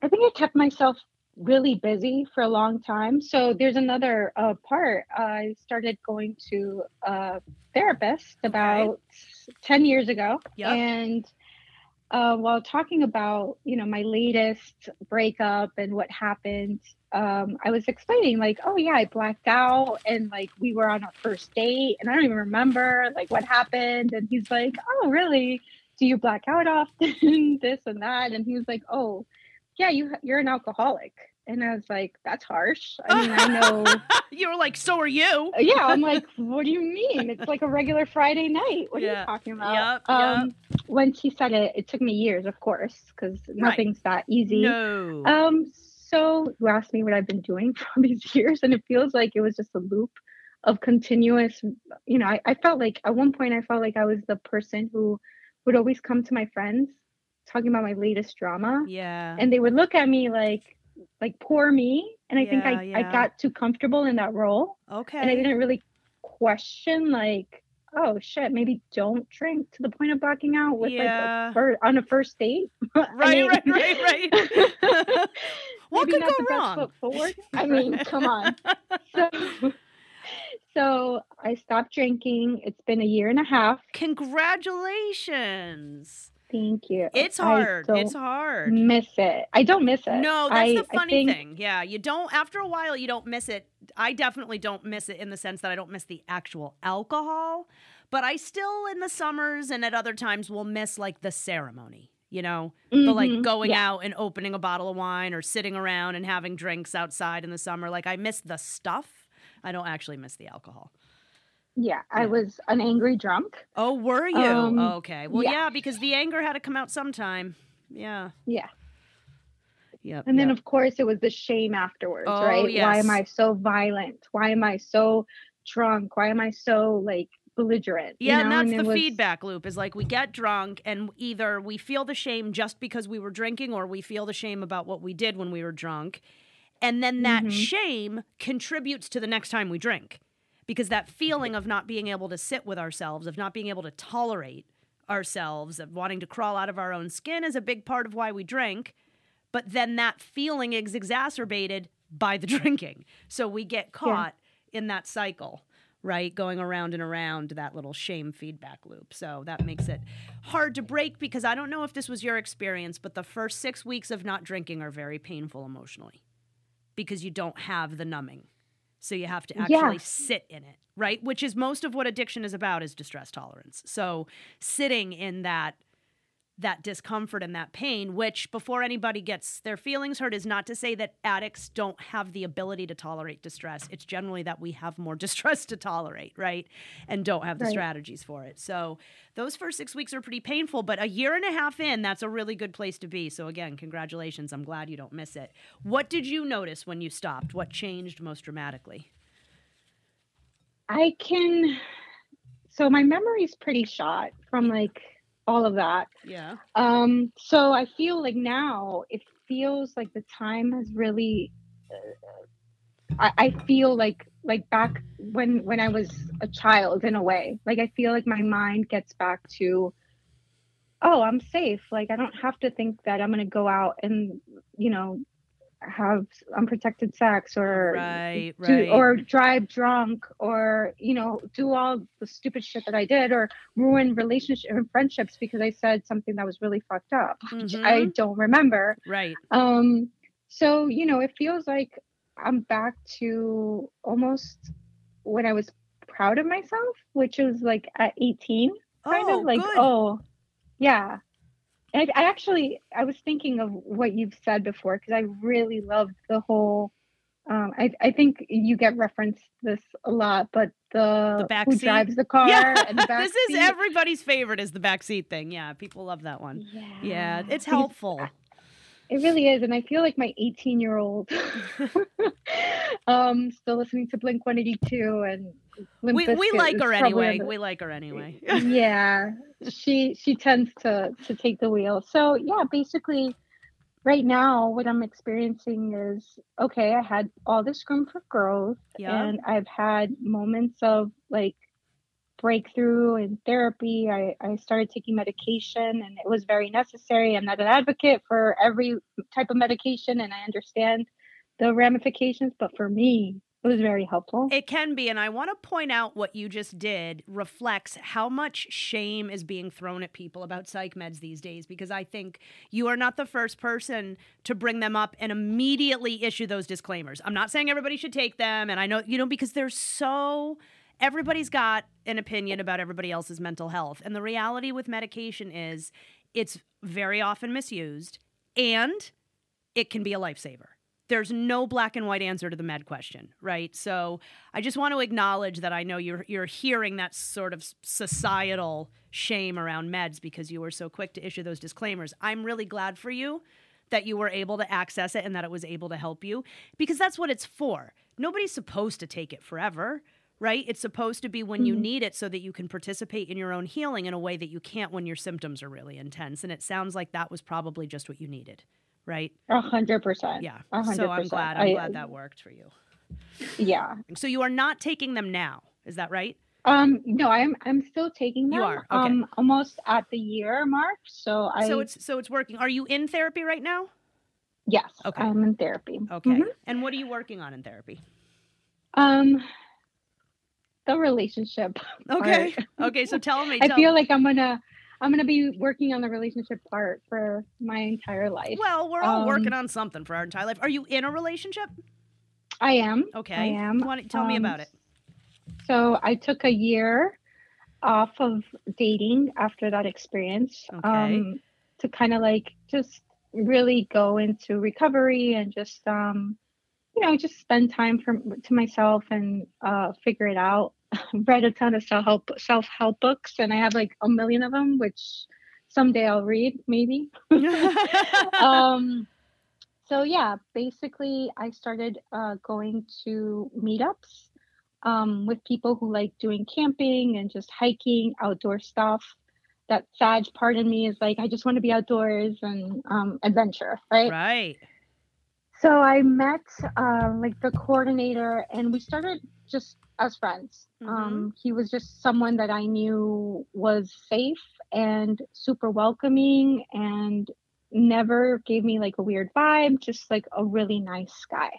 I think I kept myself really busy for a long time. So there's another uh, part. I started going to a therapist about 10 years ago. Yep. And uh, while talking about, you know, my latest breakup and what happened, um, I was explaining like, oh yeah, I blacked out and like we were on our first date and I don't even remember like what happened. And he's like, oh really? Do you black out often? this and that. And he was like, oh, yeah, you you're an alcoholic. And I was like, that's harsh. I mean, I know. you were like, so are you. yeah, I'm like, what do you mean? It's like a regular Friday night. What are you talking about? Yep, um, When she said it, it took me years, of course, because nothing's that easy. No. Um, so you asked me what I've been doing for all these years, and it feels like it was just a loop of continuous. You know, I, I felt like at one point I felt like I was the person who would always come to my friends talking about my latest drama Yeah. and they would look at me like like poor me and i think Yeah, I, I yeah. got too comfortable in that role okay. and i didn't really question like oh shit maybe don't drink to the point of blacking out with Yeah. like on a first date Right, mean- right, right, right. what could go wrong? forward i mean come on so so i stopped drinking it's been a year and a half Congratulations. Thank you It's hard. It's hard. miss it i don't miss it No, that's I, the funny think- thing. Yeah, you don't. After a while, you don't miss it. I definitely don't miss it in the sense that I don't miss the actual alcohol, but I still, in the summers and at other times, will miss like the ceremony. You know, the like Mhm, going yeah. out and opening a bottle of wine or sitting around and having drinks outside in the summer. Like I miss the stuff. I don't actually miss the alcohol. Yeah i was an angry drunk Oh, were you? Um, okay. Well, yeah. yeah. because the anger had to come out sometime. Yeah. yeah Yep. And then, of course, it was the shame afterwards, Oh, right? Why am I so violent? Why am I so drunk? Why am I so like belligerent? you Yeah, know? and that's it the was- feedback loop is like we get drunk and either we feel the shame just because we were drinking or we feel the shame about what we did when we were drunk. And then that Mhm. shame contributes to the next time we drink because that feeling of not being able to sit with ourselves, of not being able to tolerate ourselves, of wanting to crawl out of our own skin is a big part of why we drink. But then that feeling is exacerbated by the drinking. So we get caught in that cycle right? Going around and around that little shame feedback loop. So that makes it hard to break because I don't know if this was your experience, but the first six weeks of not drinking are very painful emotionally because you don't have the numbing. So you have to actually Yeah. sit in it, right? Which is most of what addiction is about is distress tolerance. So sitting in that that discomfort and that pain, which before anybody gets their feelings hurt, is not to say that addicts don't have the ability to tolerate distress. It's generally that we have more distress to tolerate, right? And don't have the Right. strategies for it. So those first six weeks are pretty painful, but a year and a half in, that's a really good place to be. So again, congratulations. I'm glad you don't miss it. What did you notice when you stopped? What changed most dramatically? I can. So my memory's pretty shot from like all of that. Yeah. Um, so I feel like now it feels like the time has really. Uh, I, I feel like like back when when I was a child in a way. Like I feel like my mind gets back to. Oh, I'm safe. Like I don't have to think that I'm gonna go out and you know have unprotected sex or Right, do, right. or drive drunk or you know do all the stupid shit that I did or ruin relationship and friendships because I said something that was really fucked up which I don't remember Right. um so you know it feels like I'm back to almost when I was proud of myself which was like at 18 kind oh, of like good. oh yeah I, I actually i was thinking of what you've said before because i really loved the whole um, I, I think you get referenced this a lot but the, The back who seat? drives the car yeah, and the back this is seat. everybody's favorite is the backseat thing. Yeah, people love that one. Yeah, it's helpful. it really is and i feel like my 18 year old um still listening to blink 182 and Limp we we like her anyway. the- We like her anyway. yeah she she tends to to take the wheel so yeah basically right now what i'm experiencing is okay i had all this room for growth Yeah. and i've had moments of like breakthrough in therapy I, I started taking medication and it was very necessary i'm not an advocate for every type of medication and i understand the ramifications but for me it was very helpful It can be, and I want to point out what you just did reflects how much shame is being thrown at people about psych meds these days. Because I think you are not the first person to bring them up and immediately issue those disclaimers. I'm not saying everybody should take them, and I know you know because they're so. Everybody's got an opinion about everybody else's mental health, and the reality with medication is it's very often misused, and it can be a lifesaver there's no black and white answer to the med question, right? So I just want to acknowledge that I know you're you're hearing that sort of societal shame around meds because you were so quick to issue those disclaimers. I'm really glad for you that you were able to access it and that it was able to help you because that's what it's for. Nobody's supposed to take it forever, right? It's supposed to be when you Mhm. need it so that you can participate in your own healing in a way that you can't when your symptoms are really intense. And it sounds like that was probably just what you needed, right? A hundred percent. Yeah. A hundred So I'm glad I'm I- glad that worked for you. Yeah. So you are not taking them now, is that right? Um, no, I'm I'm still taking them. You are, okay. Um, almost at the year mark. So I so it's so it's working. Are you in therapy right now? yes, Okay. I'm in therapy. Okay. Mhm. And what are you working on in therapy? Um, the relationship. Okay. part. Okay, so tell me. I tell- feel like I'm gonna I'm gonna be working on the relationship part for my entire life. well, we're all working um, on something for our entire life. Are you in a relationship? I am. Okay. I am. Don't- tell me Um, about it. So I took a year off of dating after that experience. Okay. Um, to kind of like just really go into recovery and just um, you know, just spend time for to myself and uh figure it out. Read a ton of self help self help books and I have like a million of them, which someday I'll read maybe. um so yeah basically i started uh, going to meetups um, with people who like doing camping and just hiking outdoor stuff that sad part in me is like i just want to be outdoors and um, adventure right? right. So i met uh, like the coordinator and we started just as friends Mhm. um, he was just someone that i knew was safe and super welcoming and never gave me like a weird vibe just like a really nice guy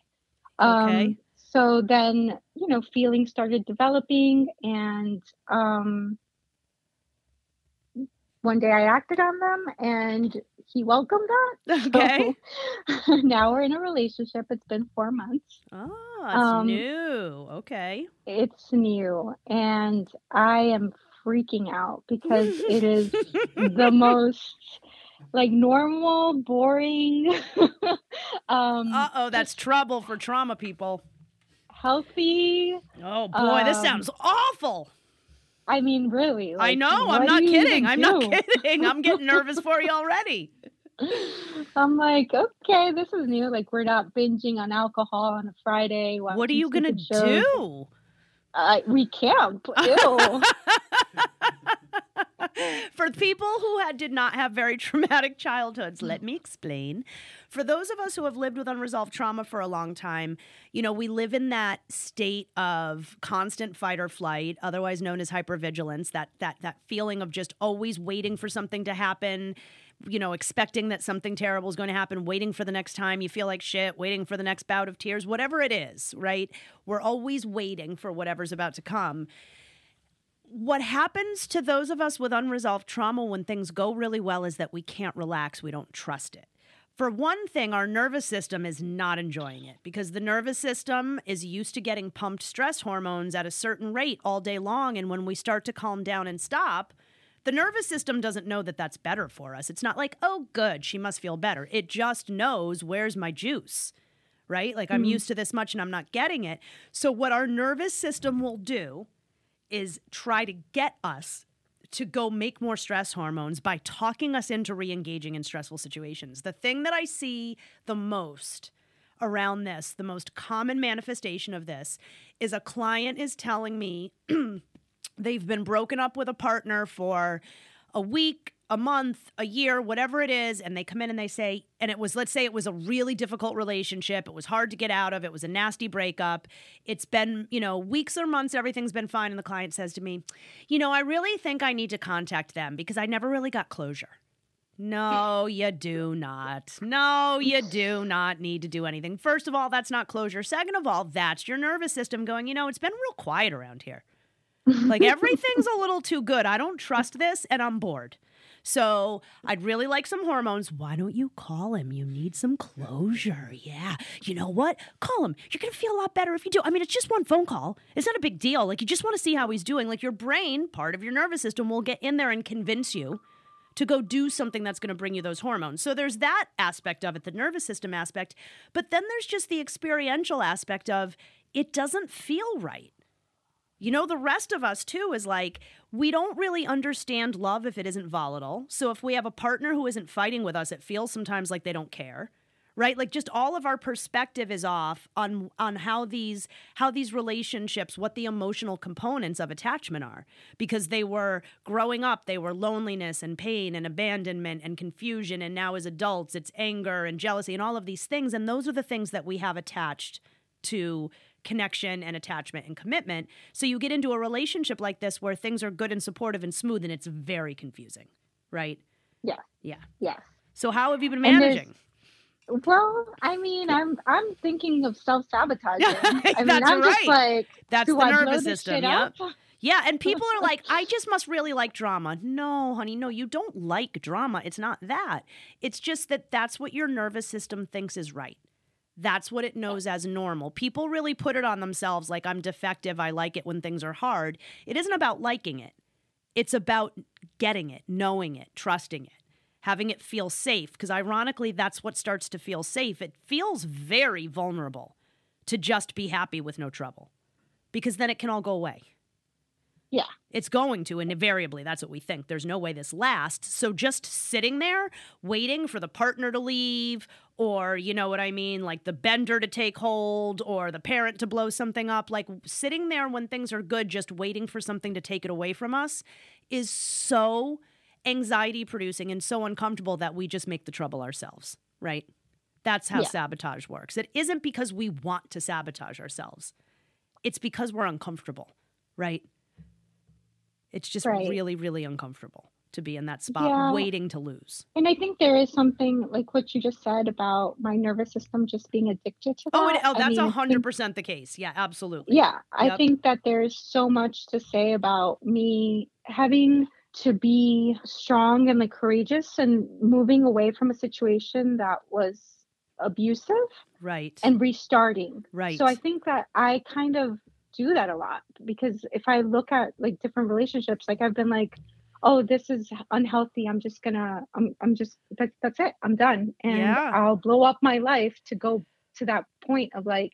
Okay. um, so then you know feelings started developing and um, one day i acted on them and he welcomed that Okay. so now we're in a relationship it's been four months Oh, that's Um, new. Okay. it's new and i am freaking out because it is the most like normal boring um Uh oh, that's trouble for trauma people. healthy Oh boy, this Um, sounds awful. I mean really I know. I'm not kidding. I'm not kidding. I'm getting nervous for you already. i'm like okay this is new like we're not binging on alcohol on a friday What are you gonna shows. do? uh, we camp ew For people who had, did not have very traumatic childhoods, let me explain. For those of us who have lived with unresolved trauma for a long time, you know, we live in that state of constant fight or flight, otherwise known as hypervigilance, that that that feeling of just always waiting for something to happen, you know, expecting that something terrible is going to happen, waiting for the next time you feel like shit, waiting for the next bout of tears, whatever it is, right? We're always waiting for whatever's about to come what happens to those of us with unresolved trauma when things go really well is that we can't relax, we don't trust it. For one thing, our nervous system is not enjoying it because the nervous system is used to getting pumped stress hormones at a certain rate all day long. And when we start to calm down and stop, the nervous system doesn't know that that's better for us. It's not like, oh, good, she must feel better. It just knows where's my juice, right? Like I'm Mhm. used to this much and I'm not getting it. So, what our nervous system will do is try to get us to go make more stress hormones by talking us into re-engaging in stressful situations. The thing that I see the most around this, the most common manifestation of this is a client is telling me they've been broken up with a partner for a week, a month, a year, whatever it is, and they come in and they say, and it was, let's say it was a really difficult relationship. It was hard to get out of. It was a nasty breakup. It's been, you know, weeks or months, everything's been fine. And the client says to me, you know, I really think I need to contact them because I never really got closure. No, you do not. No, you do not need to do anything. First of all, that's not closure. Second of all, that's your nervous system going, you know, it's been real quiet around here. Like everything's a little too good. I don't trust this and I'm bored. So I'd really like some hormones. Why don't you call him? You need some closure. Yeah. You know what? Call him. You're going to feel a lot better if you do. I mean, it's just one phone call. It's not a big deal. Like, you just want to see how he's doing. Like, your brain, part of your nervous system, will get in there and convince you to go do something that's going to bring you those hormones. So there's that aspect of it, the nervous system aspect. But then there's just the experiential aspect of it doesn't feel right. You know, the rest of us too is like, we don't really understand love if it isn't volatile. So if we have a partner who isn't fighting with us, it feels sometimes like they don't care, right? Like just all of our perspective is off on on how these how these relationships what the emotional components of attachment are. Because they were growing up they were loneliness and pain and abandonment and confusion and now as adults it's anger and jealousy and all of these things. And those are the things that we have attached to connection and attachment and commitment so you get into a relationship like this where things are good and supportive and smooth and it's very confusing right Yeah. yeah Yeah. so how have you been managing Well, I mean, I'm I'm thinking of self sabotaging. I mean, That's I'm just right. like, that's the I nervous system yeah up? Yeah, and people are like, I just must really like drama. No, honey, no, you don't like drama. It's not that. It's just that that's what your nervous system thinks is right. That's what it knows as normal. People really put it on themselves like, I'm defective. I like it when things are hard. It isn't about liking it, it's about getting it, knowing it, trusting it, having it feel safe. Because ironically, that's what starts to feel safe. It feels very vulnerable to just be happy with no trouble because then it can all go away. Yeah. It's going to, and invariably, that's what we think. There's no way this lasts. So just sitting there, waiting for the partner to leave, or, you know what I mean, like the bender to take hold, or the parent to blow something up, like sitting there when things are good, just waiting for something to take it away from us, is so anxiety producing and so uncomfortable that we just make the trouble ourselves, right? That's how Yeah. sabotage works. It isn't because we want to sabotage ourselves, it's because we're uncomfortable, right? It's just Right. really, really uncomfortable to be in that spot Yeah. waiting to lose. And I think there is something like what you just said about my nervous system just being addicted to that. Oh, it, oh I that's a hundred percent the case. Yeah, absolutely. Yeah, I think that there's so much to say about me having to be strong and like courageous and moving away from a situation that was abusive Right. and restarting. right. So I think that I kind of do that a lot because if I look at like different relationships, like I've been like, oh, this is unhealthy. I'm just gonna, I'm, I'm just, that's, that's it. I'm done. And Yeah. I'll blow up my life to go to that point of like,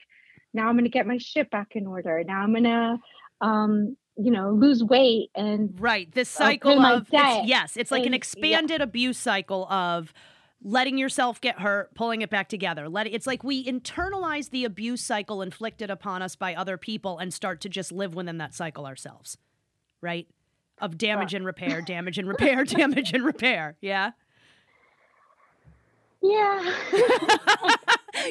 now I'm gonna get my shit back in order. Now I'm gonna, um, you know, lose weight and Right. This cycle of it's, yes, it's like an and- yeah. expanded abuse cycle of letting yourself get hurt, pulling it back together. Let it, it's like we internalize the abuse cycle inflicted upon us by other people and start to just live within that cycle ourselves. Right? Of damage and repair, damage and repair, damage and repair. Yeah. yeah.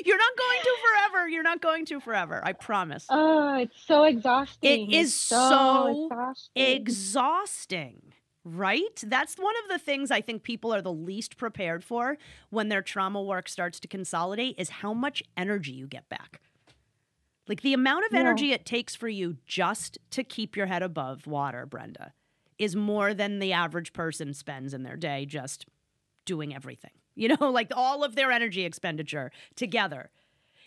You're not going to forever. You're not going to forever. I promise. oh, it's so exhausting. is It's so exhausting. exhausting, right? That's one of the things I think people are the least prepared for when their trauma work starts to consolidate is how much energy you get back. Like the amount of Yeah. energy it takes for you just to keep your head above water, Brenda, is more than the average person spends in their day just doing everything. You know, like all of their energy expenditure together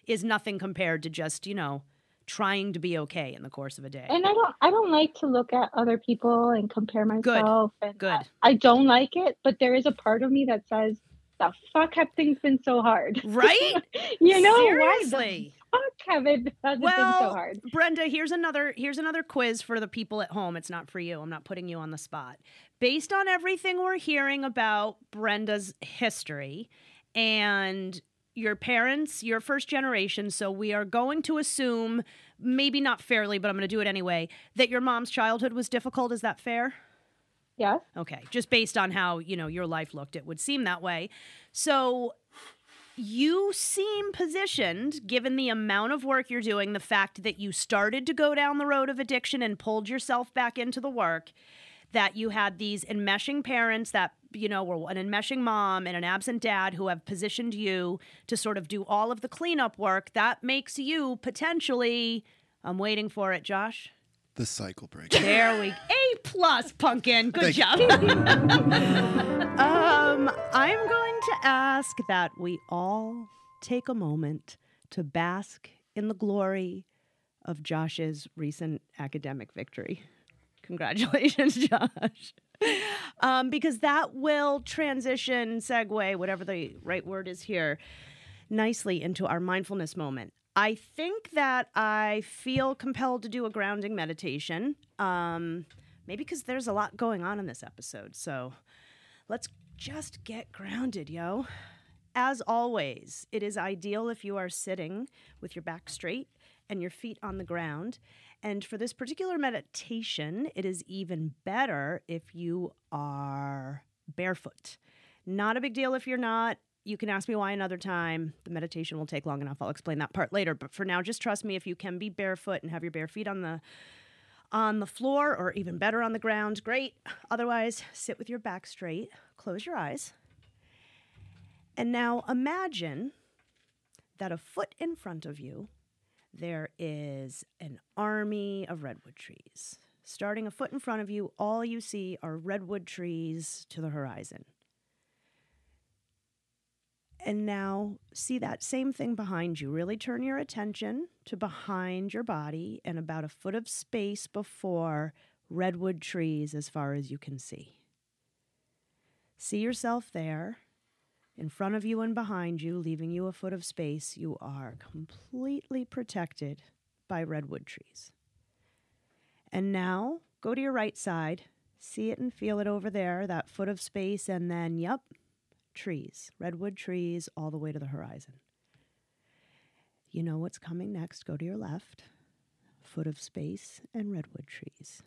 is nothing compared to just, you know, trying to be okay in the course of a day. and I don't I don't like to look at other people and compare myself. And Good. I, I don't like it, but there is a part of me that says, "The fuck have things been so hard?" Right? you know Seriously. why the fuck have it has so Well, hard? Brenda, here's another here's another quiz for the people at home. It's not for you. I'm not putting you on the spot. Based on everything we're hearing about Brenda's history and your parents, your first generation, so we are going to assume maybe not fairly, but I'm going to do it anyway, that your mom's childhood was difficult. Is that fair? Yes. Okay, just based on how, you know, your life looked, it would seem that way. So you seem positioned, given the amount of work you're doing, the fact that you started to go down the road of addiction and pulled yourself back into the work, that you had these enmeshing parents that, you know, were an enmeshing mom and an absent dad who have positioned you to sort of do all of the cleanup work. That makes you potentially, I'm waiting for it, Josh. The cycle breaker. There we go. A plus, pumpkin. Good Thank you. job. um, I'm going to ask that we all take a moment to bask in the glory of Josh's recent academic victory. Congratulations, Josh. Um, because that will transition, segue, whatever the right word is here, nicely into our mindfulness moment. I think that I feel compelled to do a grounding meditation. Um, maybe because there's a lot going on in this episode. So let's just get grounded, yo. as always, it is ideal if you are sitting with your back straight and your feet on the ground. And for this particular meditation, it is even better if you are barefoot. Not a big deal if you're not. You can ask me why another time. The meditation will take long enough. I'll explain that part later. But for now, just trust me if you can be barefoot and have your bare feet on the on the floor or even better on the ground, great. Otherwise, sit with your back straight, close your eyes. And now imagine that a foot in front of you, there is an army of redwood trees. Starting a foot in front of you, all you see are redwood trees to the horizon. And now see that same thing behind you. Really turn your attention to behind your body and about a foot of space before redwood trees as far as you can see. See yourself there. In front of you and behind you, leaving you a foot of space, you are completely protected by redwood trees. And now go to your right side, see it and feel it over there, that foot of space, and then, yep, trees, redwood trees all the way to the horizon. You know what's coming next. Go to your left, foot of space, and redwood trees.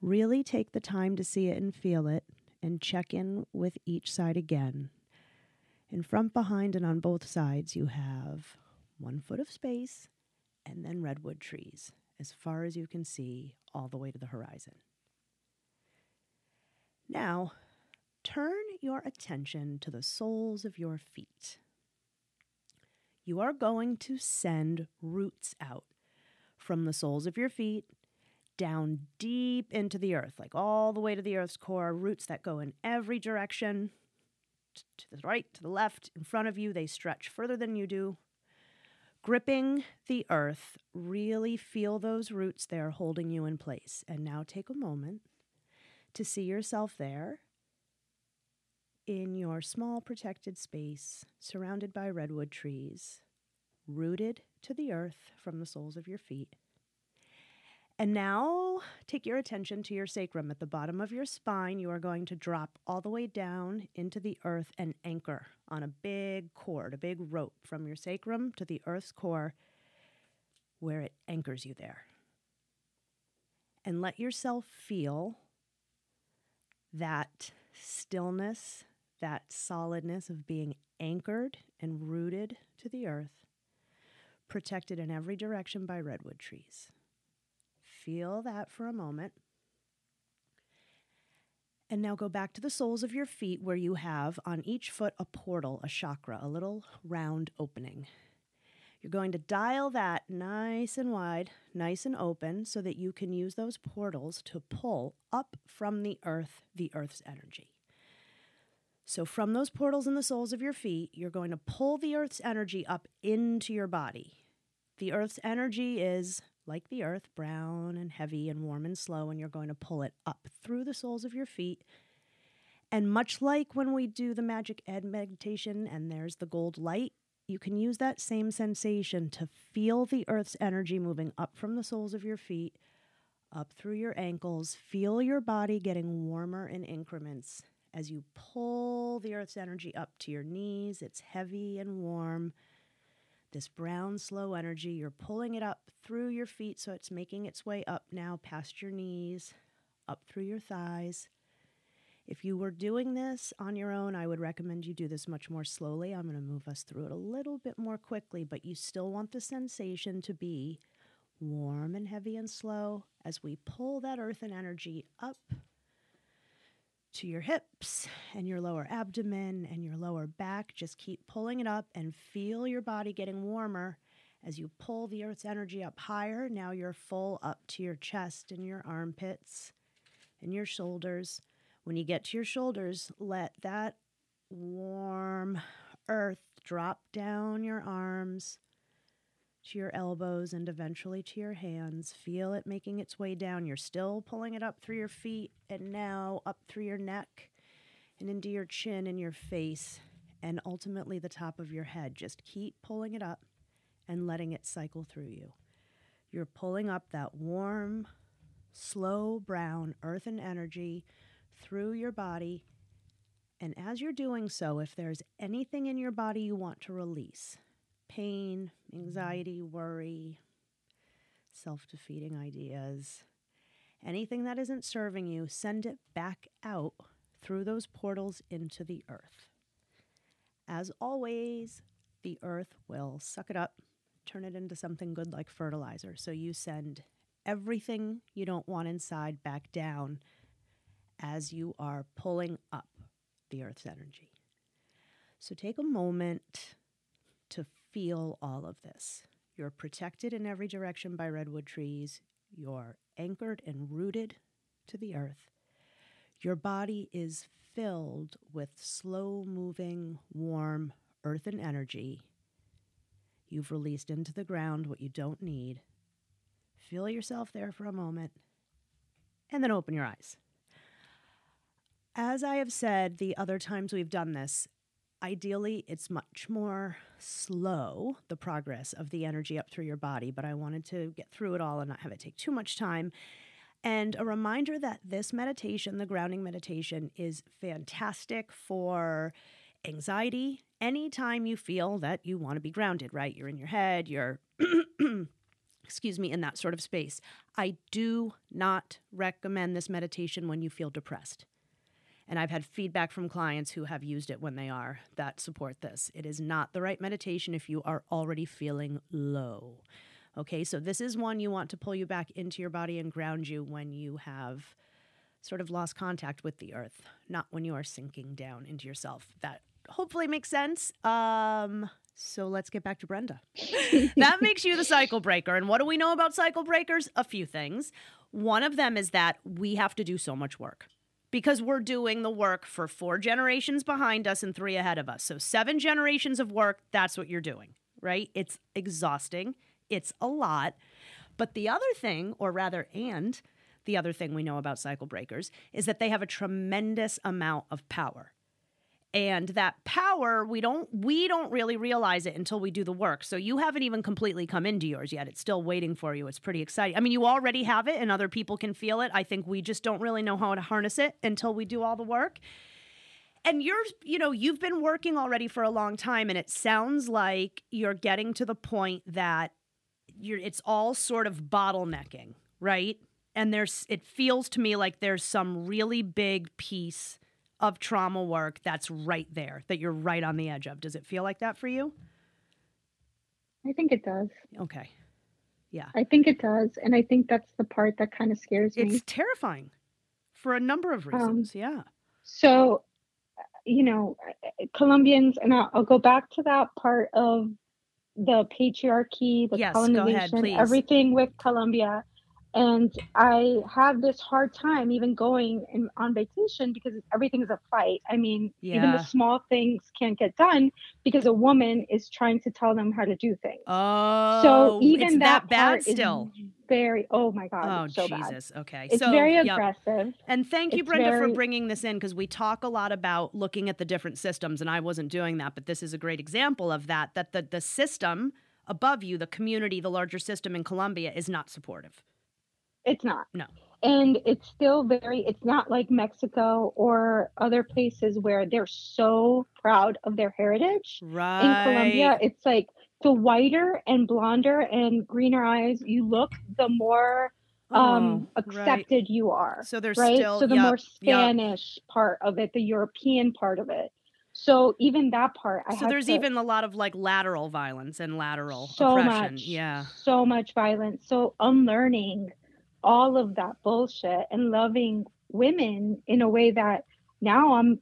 Really take the time to see it and feel it, and check in with each side again. In front, behind, and on both sides, you have one foot of space and then redwood trees, as far as you can see, all the way to the horizon. Now, turn your attention to the soles of your feet. You are going to send roots out from the soles of your feet down deep into the earth, like all the way to the earth's core, roots that go in every direction to the right, to the left, in front of you. They stretch further than you do. Gripping the earth, really feel those roots there holding you in place. And now take a moment to see yourself there in your small protected space, surrounded by redwood trees, rooted to the earth from the soles of your feet. And now take your attention to your sacrum. At the bottom of your spine, you are going to drop all the way down into the earth and anchor on a big cord, a big rope from your sacrum to the earth's core, where it anchors you there. And let yourself feel that stillness that solidness of being anchored and rooted to the earth, protected in every direction by redwood trees. Feel that for a moment. And now go back to the soles of your feet where you have on each foot a portal, a chakra, a little round opening. You're going to dial that nice and wide, nice and open, so that you can use those portals to pull up from the earth the earth's energy. So, from those portals in the soles of your feet, you're going to pull the Earth's energy up into your body. The Earth's energy is like the Earth, brown and heavy and warm and slow, and you're going to pull it up through the soles of your feet. And much like when we do the magic ed meditation and there's the gold light, you can use that same sensation to feel the Earth's energy moving up from the soles of your feet, up through your ankles. Feel your body getting warmer in increments as you pull the earth's energy up to your knees. It's heavy and warm. This brown, slow energy, you're pulling it up through your feet, so it's making its way up now past your knees, up through your thighs. If you were doing this on your own, I would recommend you do this much more slowly. I'm going to move us through it a little bit more quickly, but you still want the sensation to be warm and heavy and slow as we pull that earth and energy up to your hips and your lower abdomen and your lower back. Just keep pulling it up and feel your body getting warmer as you pull the earth's energy up higher. Now you're full up to your chest and your armpits and your shoulders. When you get to your shoulders, let that warm earth drop down your arms to your elbows and eventually to your hands. Feel it making its way down. You're still pulling it up through your feet and now up through your neck and into your chin and your face and ultimately the top of your head. Just keep pulling it up and letting it cycle through you. You're pulling up that warm, slow brown earthen energy through your body And as you're doing so, if there's anything in your body you want to release pain, mm-hmm. anxiety, worry, self defeating ideas, anything that isn't serving you, send it back out through those portals into the earth. As always, the earth will suck it up, turn it into something good like fertilizer. So you send everything you don't want inside back down as you are pulling up the earth's energy. So take a moment to feel all of this. You're protected in every direction by redwood trees. You're anchored and rooted to the earth. Your body is filled with slow moving, warm earthen energy. You've released into the ground what you don't need. Feel yourself there for a moment and then open your eyes. As I have said the other times we've done this, ideally it's much more slow, the progress of the energy up through your body, but I wanted to get through it all and not have it take too much time. And a reminder that this meditation, the grounding meditation, is fantastic for anxiety. Anytime you feel that you want to be grounded, right? You're in your head, you're, excuse me, in that sort of space. I do not recommend this meditation when you feel depressed. And I've had feedback from clients who have used it when they are that support this. It is not the right meditation if you are already feeling low. Okay, so this is one you want to pull you back into your body and ground you when you have sort of lost contact with the earth, not when you are sinking down into yourself. That hopefully makes sense. Um, so let's get back to Brenda. that makes you the cycle breaker. And what do we know about cycle breakers? A few things. One of them is that we have to do so much work because we're doing the work for four generations behind us and three ahead of us. So, seven generations of work, that's what you're doing, right? It's exhausting, it's a lot. But the other thing, or rather, and the other thing we know about cycle breakers is that they have a tremendous amount of power and that power we don't we don't really realize it until we do the work. So you haven't even completely come into yours yet. It's still waiting for you. It's pretty exciting. I mean you already have it and other people can feel it. I think we just don't really know how to harness it until we do all the work. And you're you know you've been working already for a long time and it sounds like you're getting to the point that you're it's all sort of bottlenecking right? And there's it feels to me like there's some really big piece of trauma work that's right there, that you're right on the edge of. Does it feel like that for you? I think it does. Okay. Yeah. I think it does. And I think that's the part that kind of scares me. It's terrifying for a number of reasons. Um, yeah. So, you know, Colombians, and I'll, I'll, go back to that part of the patriarchy, the yes, colonization, ahead, everything with Colombia and I have this hard time even going in, on vacation because everything is a fight. I mean, yeah. even the small things can't get done because a woman is trying to tell them how to do things. Oh, so even that, that, bad still. very. Oh my god. Oh so Jesus. Bad. Okay. It's so, very yep. aggressive. And thank you, it's Brenda, very... for bringing this in because we talk a lot about looking at the different systems, and I wasn't doing that, but this is a great example of that. That the the system above you, the community, the larger system in Colombia, is not supportive. It's not. No. And it's still very, it's not like Mexico or other places where they're so proud of their heritage. Right. In Colombia, it's like the whiter and blonder and greener eyes you look, the more um oh, accepted right. you are. So there's right? still so the yep, more Spanish yep. part of it, the European part of it. So even that part, I so there's to, even a lot of like lateral violence and lateral so oppression. Much, yeah, so much violence. So unlearning all of that bullshit and loving women in a way that now I'm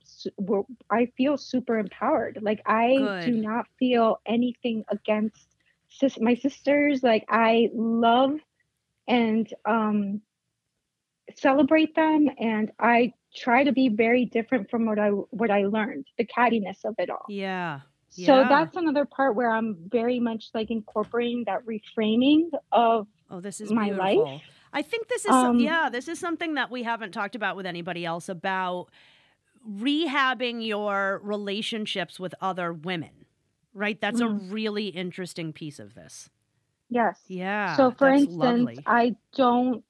I feel super empowered. Like I Good. do not feel anything against sis- my sisters. Like I love and um celebrate them and I try to be very different from what I what I learned, the cattiness of it all. Yeah. So yeah. that's another part where I'm very much like incorporating that reframing of oh, this is my beautiful. life I think this is Um, yeah, this is something that we haven't talked about with anybody else about rehabbing your relationships with other women. Right? That's Mm. a really interesting piece of this. Yes. Yeah. so for instance, lovely. I don't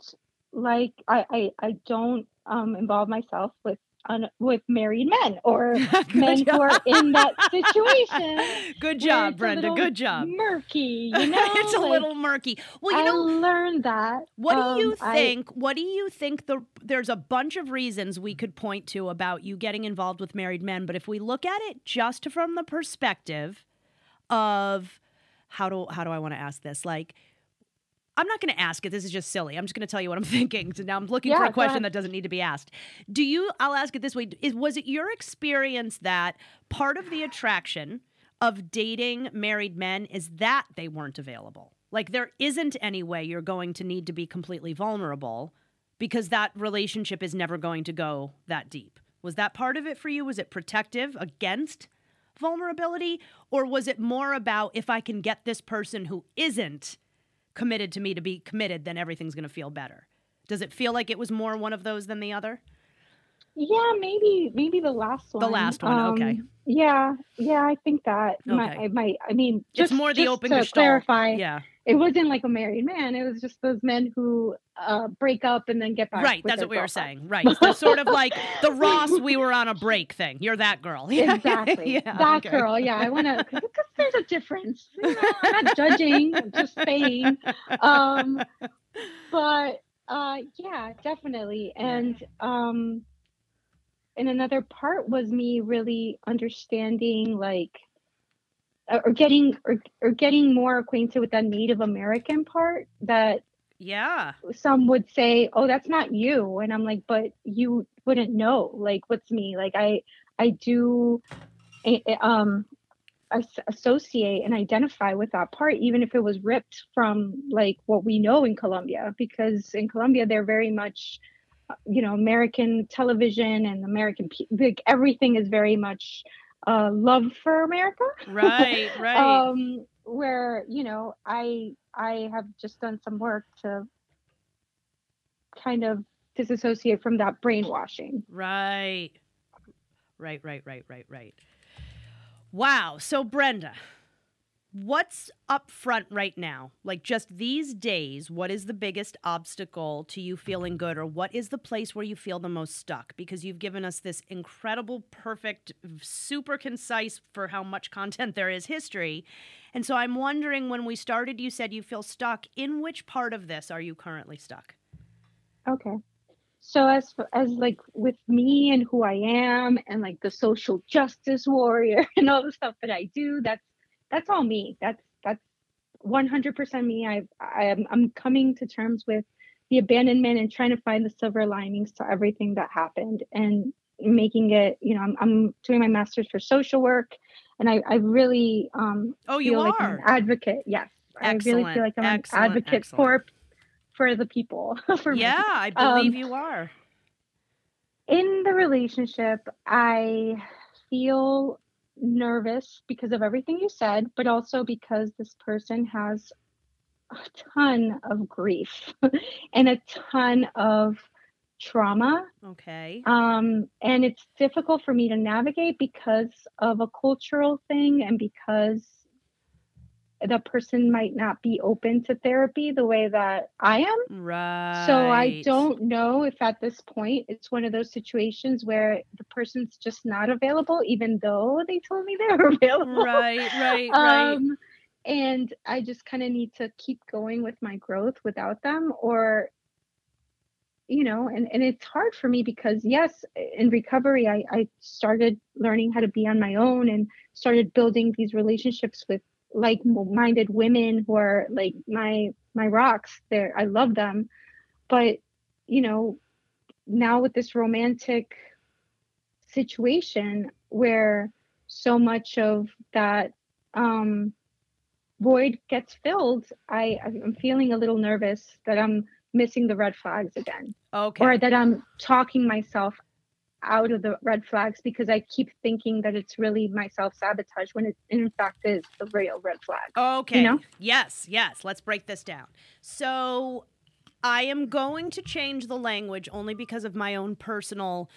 like I, I I don't um involve myself with on with married men or men who are in that situation. Good job, Brenda. Good job. Murky, you know. it's a Like, little murky. Well, you I know, learned that. What do you Um, I- think? what do you think the there's a bunch of reasons we could point to about you getting involved with married men, but if we look at it just from the perspective of how do how do I want to ask this? Like I'm not going to ask it. This is just silly. I'm just going to tell you what I'm thinking. So now I'm looking for a question that doesn't need to be asked. Do you I'll ask it this way. Is was it your experience that part of the attraction of dating married men is that they weren't available. Like there isn't any way you're going to need to be completely vulnerable because that relationship is never going to go that deep. Was that part of it for you? Was it protective against vulnerability or was it more about if I can get this person who isn't committed to me to be committed then everything's going to feel better? Does it feel like it was more one of those than the other? Yeah, maybe maybe the last one. The last one, okay. Um, Yeah, yeah, I think that. My, Okay. I might. I mean, just it's more the open to gestalt. clarify. Yeah. It wasn't like a married man. It was just those men who uh, break up and then get back. Right, that's what we were saying. Right. The sort of like the Ross we were on a break thing. You're that girl. Yeah. Exactly. Yeah, that okay. girl. Yeah, I want to because there's a difference. You know, I'm not judging, I'm just saying. Um, but uh, yeah, definitely. And um, and another part was me really understanding like or getting or, or getting more acquainted with that Native American part that Yeah. some would say, "Oh, that's not you," and I'm like, "But you wouldn't know. Like, what's me? Like, I I do, eh, eh, um, as- associate and identify with that part, even if it was ripped from like what we know in Colombia, because in Colombia they're very much, uh, you know, American television and American like everything is very much uh, love for America Right, right. um where you know i i have just done some work to kind of disassociate from that brainwashing right. Right, right, right, right, right. Wow. So Brenda, what's up front right now? Like just these days, what is the biggest obstacle to you feeling good or what is the place where you feel the most stuck? Because you've given us this incredible, perfect, super concise for how much content there is history. And so I'm wondering when we started, you said you feel stuck. In which part of this are you currently stuck? okay so as as like with me and who i am and like the social justice warrior and all the stuff that i do that's that's all me. That's that's 100% me. I i'm i'm coming to terms with the abandonment and trying to find the silver linings to everything that happened and making it you know i'm, I'm doing my master's for social work and i i really um Oh, you feel like an are. advocate. Yes. I really feel like i'm excellent, an advocate for for the people for me. Yeah, I believe Um, you are. in the relationship, I feel nervous because of everything you said, but also because this person has a ton of grief and a ton of trauma. Okay. Um, and it's difficult for me to navigate because of a cultural thing and because the person might not be open to therapy the way that I am. Right. So I don't know if at this point it's one of those situations where the person's just not available, even though they told me they were available. Right, right, right. Um, and I just kind of need to keep going with my growth without them, or you know, and and it's hard for me because yes, in recovery, I I started learning how to be on my own and started building these relationships with like-minded women who are like my my rocks. There, I love them, but you know, now with this romantic situation where so much of that um void gets filled i i'm feeling a little nervous that i'm missing the red flags again Okay. or that i'm talking myself out of the red flags because i keep thinking that it's really my self-sabotage when it in fact is the real red flag Okay. know? Yes, yes. Let's break this down. So I am going to change the language only because of my own personal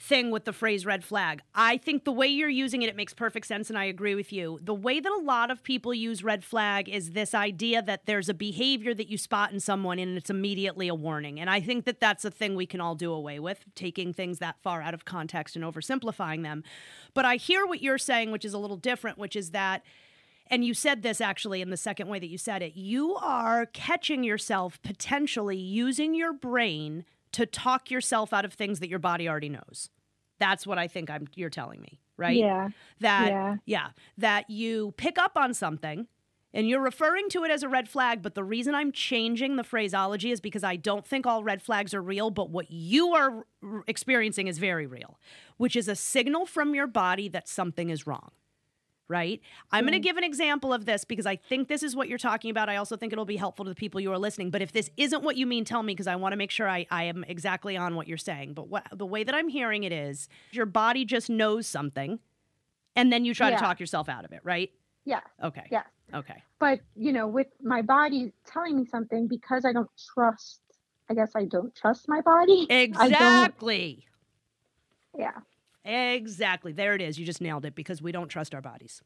thing with the phrase red flag. I think the way you're using it, it makes perfect sense, and I agree with you. The way that a lot of people use red flag is this idea that there's a behavior that you spot in someone and it's immediately a warning. And I think that that's a thing we can all do away with, taking things that far out of context and oversimplifying them. But I hear what you're saying, which is a little different, which is that and you said this actually in the second way that you said it you are catching yourself potentially using your brain to talk yourself out of things that your body already knows that's what i think i'm you're telling me right Yeah. that Yeah. yeah that you pick up on something and you're referring to it as a red flag but the reason i'm changing the phraseology is because i don't think all red flags are real but what you are r- experiencing is very real which is a signal from your body that something is wrong right? I'm going to Mm. give an example of this because I think this is what you're talking about. I also think it'll be helpful to the people you are listening. But if this isn't what you mean, tell me because I want to make sure I, I am exactly on what you're saying. But what, the way that I'm hearing it is your body just knows something and then you try Yeah. to talk yourself out of it, right? Yeah. Okay. Yeah. Okay. But, you know, with my body telling me something because I don't trust, I guess I don't trust my body. Exactly. yeah. Exactly. There it is. You just nailed it because we don't trust our bodies.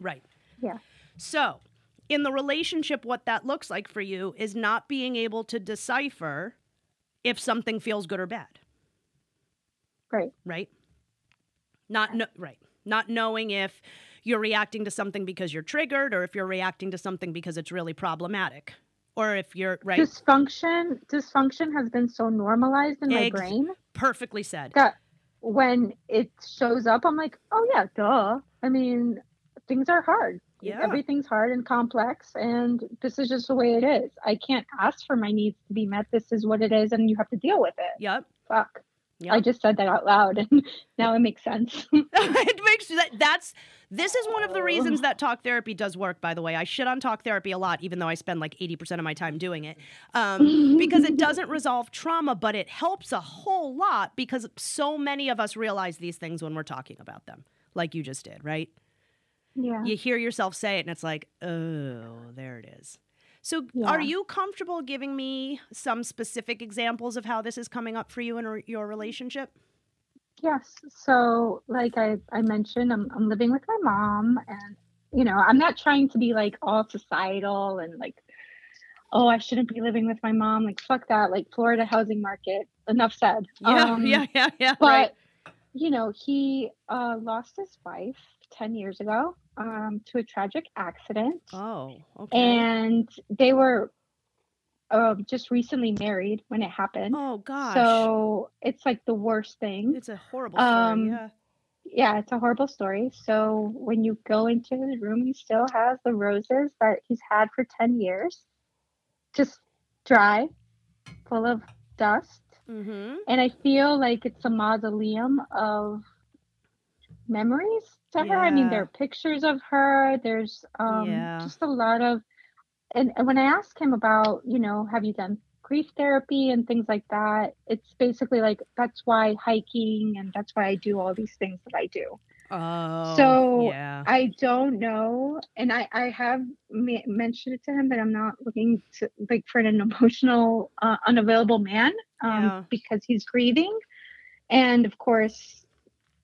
Right. Yeah. So, in the relationship, what that looks like for you is not being able to decipher if something feels good or bad. Right. Right. Not no, right. Not knowing if you're reacting to something because you're triggered or if you're reacting to something because it's really problematic or if you're right. Dysfunction, dysfunction has been so normalized in my brain perfectly said. that when it shows up, I'm like, oh yeah, duh. I mean, things are hard. Yeah. Everything's hard and complex, and this is just the way it is. I can't ask for my needs to be met. This is what it is, and you have to deal with it. Yep. Fuck. Yep. I just said that out loud, and now it makes sense. it makes that that's this is one of the reasons that talk therapy does work by the way. I shit on talk therapy a lot even though i spend like 80% of my time doing it. Um, because it doesn't resolve trauma but it helps a whole lot because so many of us realize these things when we're talking about them like you just did right? Yeah. you hear yourself say it and it's like oh there it is. So Yeah. are you comfortable giving me some specific examples of how this is coming up for you in your relationship Yes. So, like I, I mentioned, I'm, I'm living with my mom, and, you know, I'm not trying to be like all societal and like, oh, I shouldn't be living with my mom. Like, fuck that. Like, Florida housing market. Enough said. yeah Um, yeah yeah yeah But, right you know, he uh, lost his wife 10 years ago um, to a tragic accident. oh okay And they were uh, just recently married when it happened. Oh gosh. So it's like the worst thing. it's a horrible story. Um, yeah. yeah, it's a horrible story. So when you go into his room, he still has the roses that he's had for 10 years, just dry, full of dust. Mm-hmm. And I feel like it's a mausoleum of memories to her. I mean, there are pictures of her, there's um, Yeah. just a lot of, and, and when I ask him about, you know, have you done grief therapy and things like that, it's basically like, that's why hiking and that's why I do all these things that I do. Oh. So, yeah. I don't know, and I I have ma- mentioned it to him that I'm not looking to like for an emotional uh, unavailable man um, Yeah. because he's grieving, and of course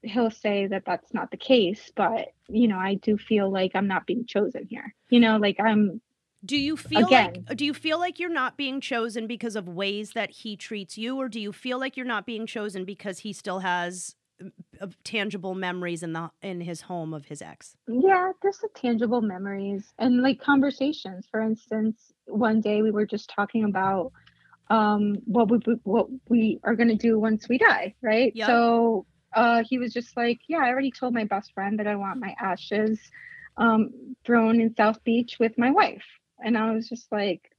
he'll say that that's not the case. But you know, I do feel like I'm not being chosen here. You know, like I'm Do you feel Again. like do you feel like you're not being chosen because of ways that he treats you, or do you feel like you're not being chosen because he still has uh, tangible memories in the in his home of his ex? Yeah, there's the tangible memories and like conversations. For instance, one day we were just talking about um what we what we are going to do once we die, right? Yep. So uh he was just like, "Yeah, I already told my best friend that I want my ashes um thrown in South Beach with my wife." And I was just like,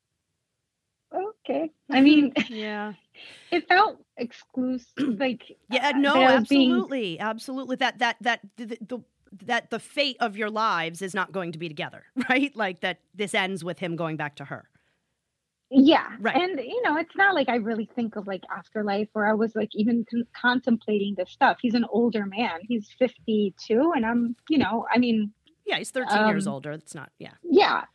"Okay." I mean, Yeah. it felt exclusive like Yeah, uh, no, was being- absolutely, absolutely. That that that the, the that the fate of your lives is not going to be together, right? Like that this ends with him going back to her. Yeah. Right. And, you know, it's not like I really think of like afterlife or I was like even con- contemplating this stuff. He's an older man. He's 52 and I'm, you know, I mean, Yeah, he's 13 years Um, older. It's not, yeah. yeah.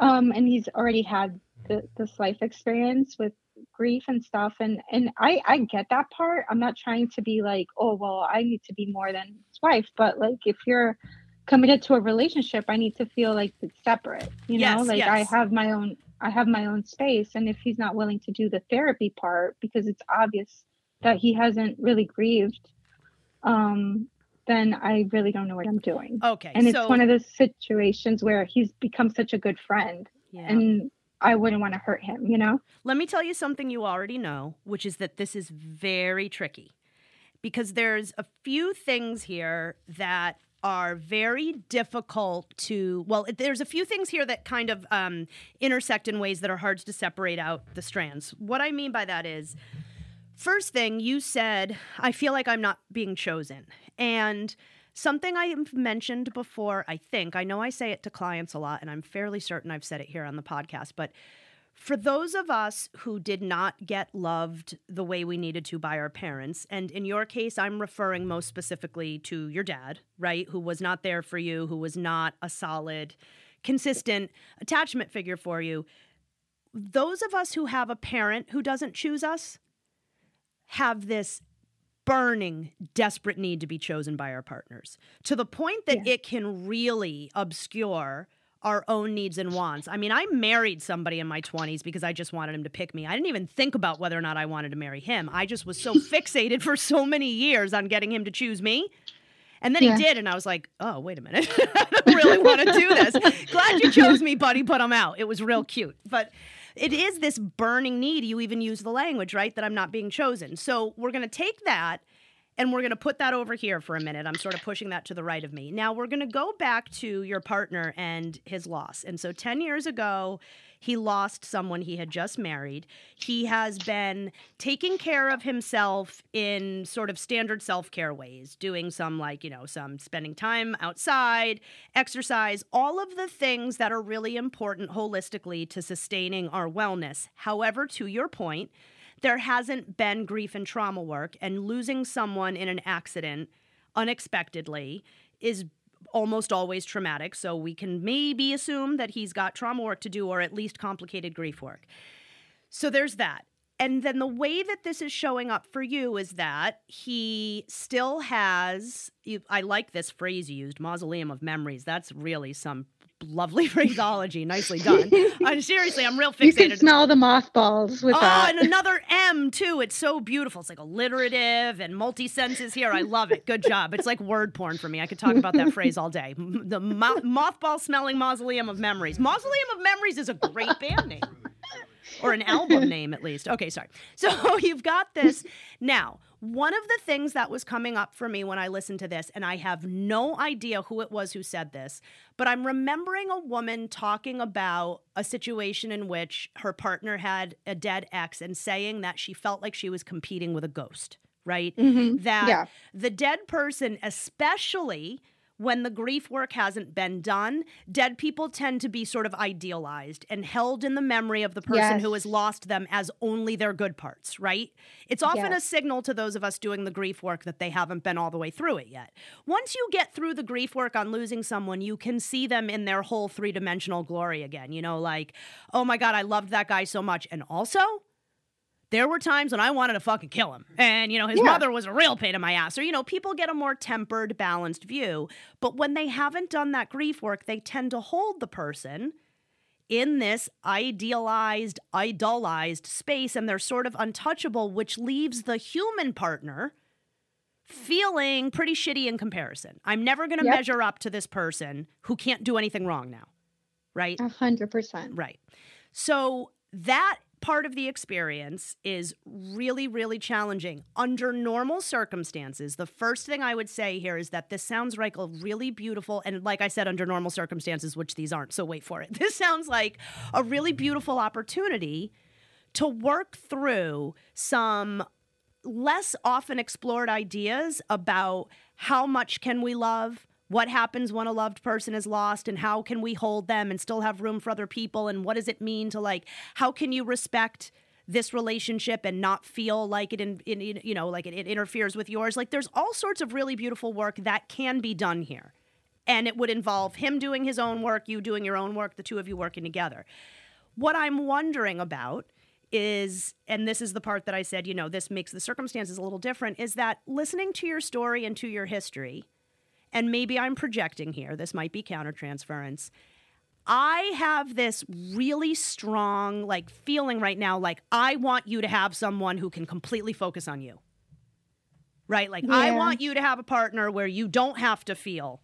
Um and he's already had the, this life experience with grief and stuff and and I I get that part. I'm not trying to be like, "Oh, well, I need to be more than his wife," but like if you're committed to a relationship, I need to feel like it's separate, you know? Yes, like I have my own I have my own space and if he's not willing to do the therapy part because it's obvious that he hasn't really grieved um then I really don't know what I'm doing. Okay. And it's so, one of those situations where he's become such a good friend yeah. and I wouldn't want to hurt him, you know? Let me tell you something you already know, which is that this is very tricky because there's a few things here that are very difficult to well there's a few things here that kind of um, intersect in ways that are hard to separate out the strands what i mean by that is first thing you said i feel like i'm not being chosen and something i have mentioned before i think i know i say it to clients a lot and i'm fairly certain i've said it here on the podcast but for those of us who did not get loved the way we needed to by our parents, and in your case, I'm referring most specifically to your dad, right? Who was not there for you, who was not a solid, consistent attachment figure for you. Those of us who have a parent who doesn't choose us have this burning, desperate need to be chosen by our partners to the point that Yeah. it can really obscure our own needs and wants. I mean, I married somebody in my 20s because I just wanted him to pick me. I didn't even think about whether or not I wanted to marry him. I just was so fixated for so many years on getting him to choose me. And then Yeah. he did, and I was like, oh, wait a minute. I don't really want to do this. Glad you chose me, buddy, but I'm out. It was real cute. But it is this burning need. You even use the language, right? That I'm not being chosen. So we're going to take that and we're going to put that over here for a minute. I'm sort of pushing that to the right of me. Now we're going to go back to your partner and his loss. And so 10 years ago, he lost someone he had just married. He has been taking care of himself in sort of standard self care ways, doing some, like, you know, some spending time outside, exercise, all of the things that are really important holistically to sustaining our wellness. However, to your point, there hasn't been grief and trauma work, and losing someone in an accident unexpectedly is almost always traumatic. So we can maybe assume that he's got trauma work to do or at least complicated grief work. So there's that. And then the way that this is showing up for you is that he still has, you, I like this phrase you used, mausoleum of memories. That's really some lovely phraseology. Nicely done. Uh, seriously, I'm real fixated. You can smell the mothballs with Oh, that. and another M too. It's so beautiful. It's like alliterative and multi senses here. I love it. Good job. It's like word porn for me. I could talk about that phrase all day. The mo- mothball smelling mausoleum of memories. Mausoleum of memories is a great band name. Or an album name, at least. Okay, sorry. So you've got this. Now, one of the things that was coming up for me when I listened to this, and I have no idea who it was who said this, but I'm remembering a woman talking about a situation in which her partner had a dead ex and saying that she felt like she was competing with a ghost, right? Mhm. That Yeah. the dead person, especially when the grief work hasn't been done, dead people tend to be sort of idealized and held in the memory of the person who has lost them as only their good parts, right? It's often a signal to those of us doing the grief work that they haven't been all the way through it yet. Once you get through the grief work on losing someone, you can see them in their whole three dimensional glory again. You know, like, oh my God, I loved that guy so much. And also, there were times when I wanted to fucking kill him. And, you know, his Yeah. mother was a real pain in my ass. Or, you know, people get a more tempered, balanced view. But when they haven't done that grief work, they tend to hold the person in this idealized, idolized space and they're sort of untouchable, which leaves the human partner feeling pretty shitty in comparison. I'm never going to Yep. measure up to this person who can't do anything wrong now. Right? A hundred percent. Right. So that part of the experience is really, really challenging. Under normal circumstances, the first thing I would say here is that this sounds like a really beautiful, and like I said, under normal circumstances, which these aren't, so wait for it. This sounds like a really beautiful opportunity to work through some less often explored ideas about how much can we love what happens when a loved person is lost and how can we hold them and still have room for other people? And what does it mean to like how can you respect this relationship and not feel like it in, in you know like it, it interferes with yours? Like there's all sorts of really beautiful work that can be done here. And it would involve him doing his own work you doing your own work the two of you working together. What i'm wondering about is, and this is the part that I said, you know, this makes the circumstances a little different, is that listening to your story and to your history, and maybe I'm projecting here, this might be countertransference. I have this really strong like feeling right now like I want you to have someone who can completely focus on you. Right? Like I want you to have a partner where you don't have to feel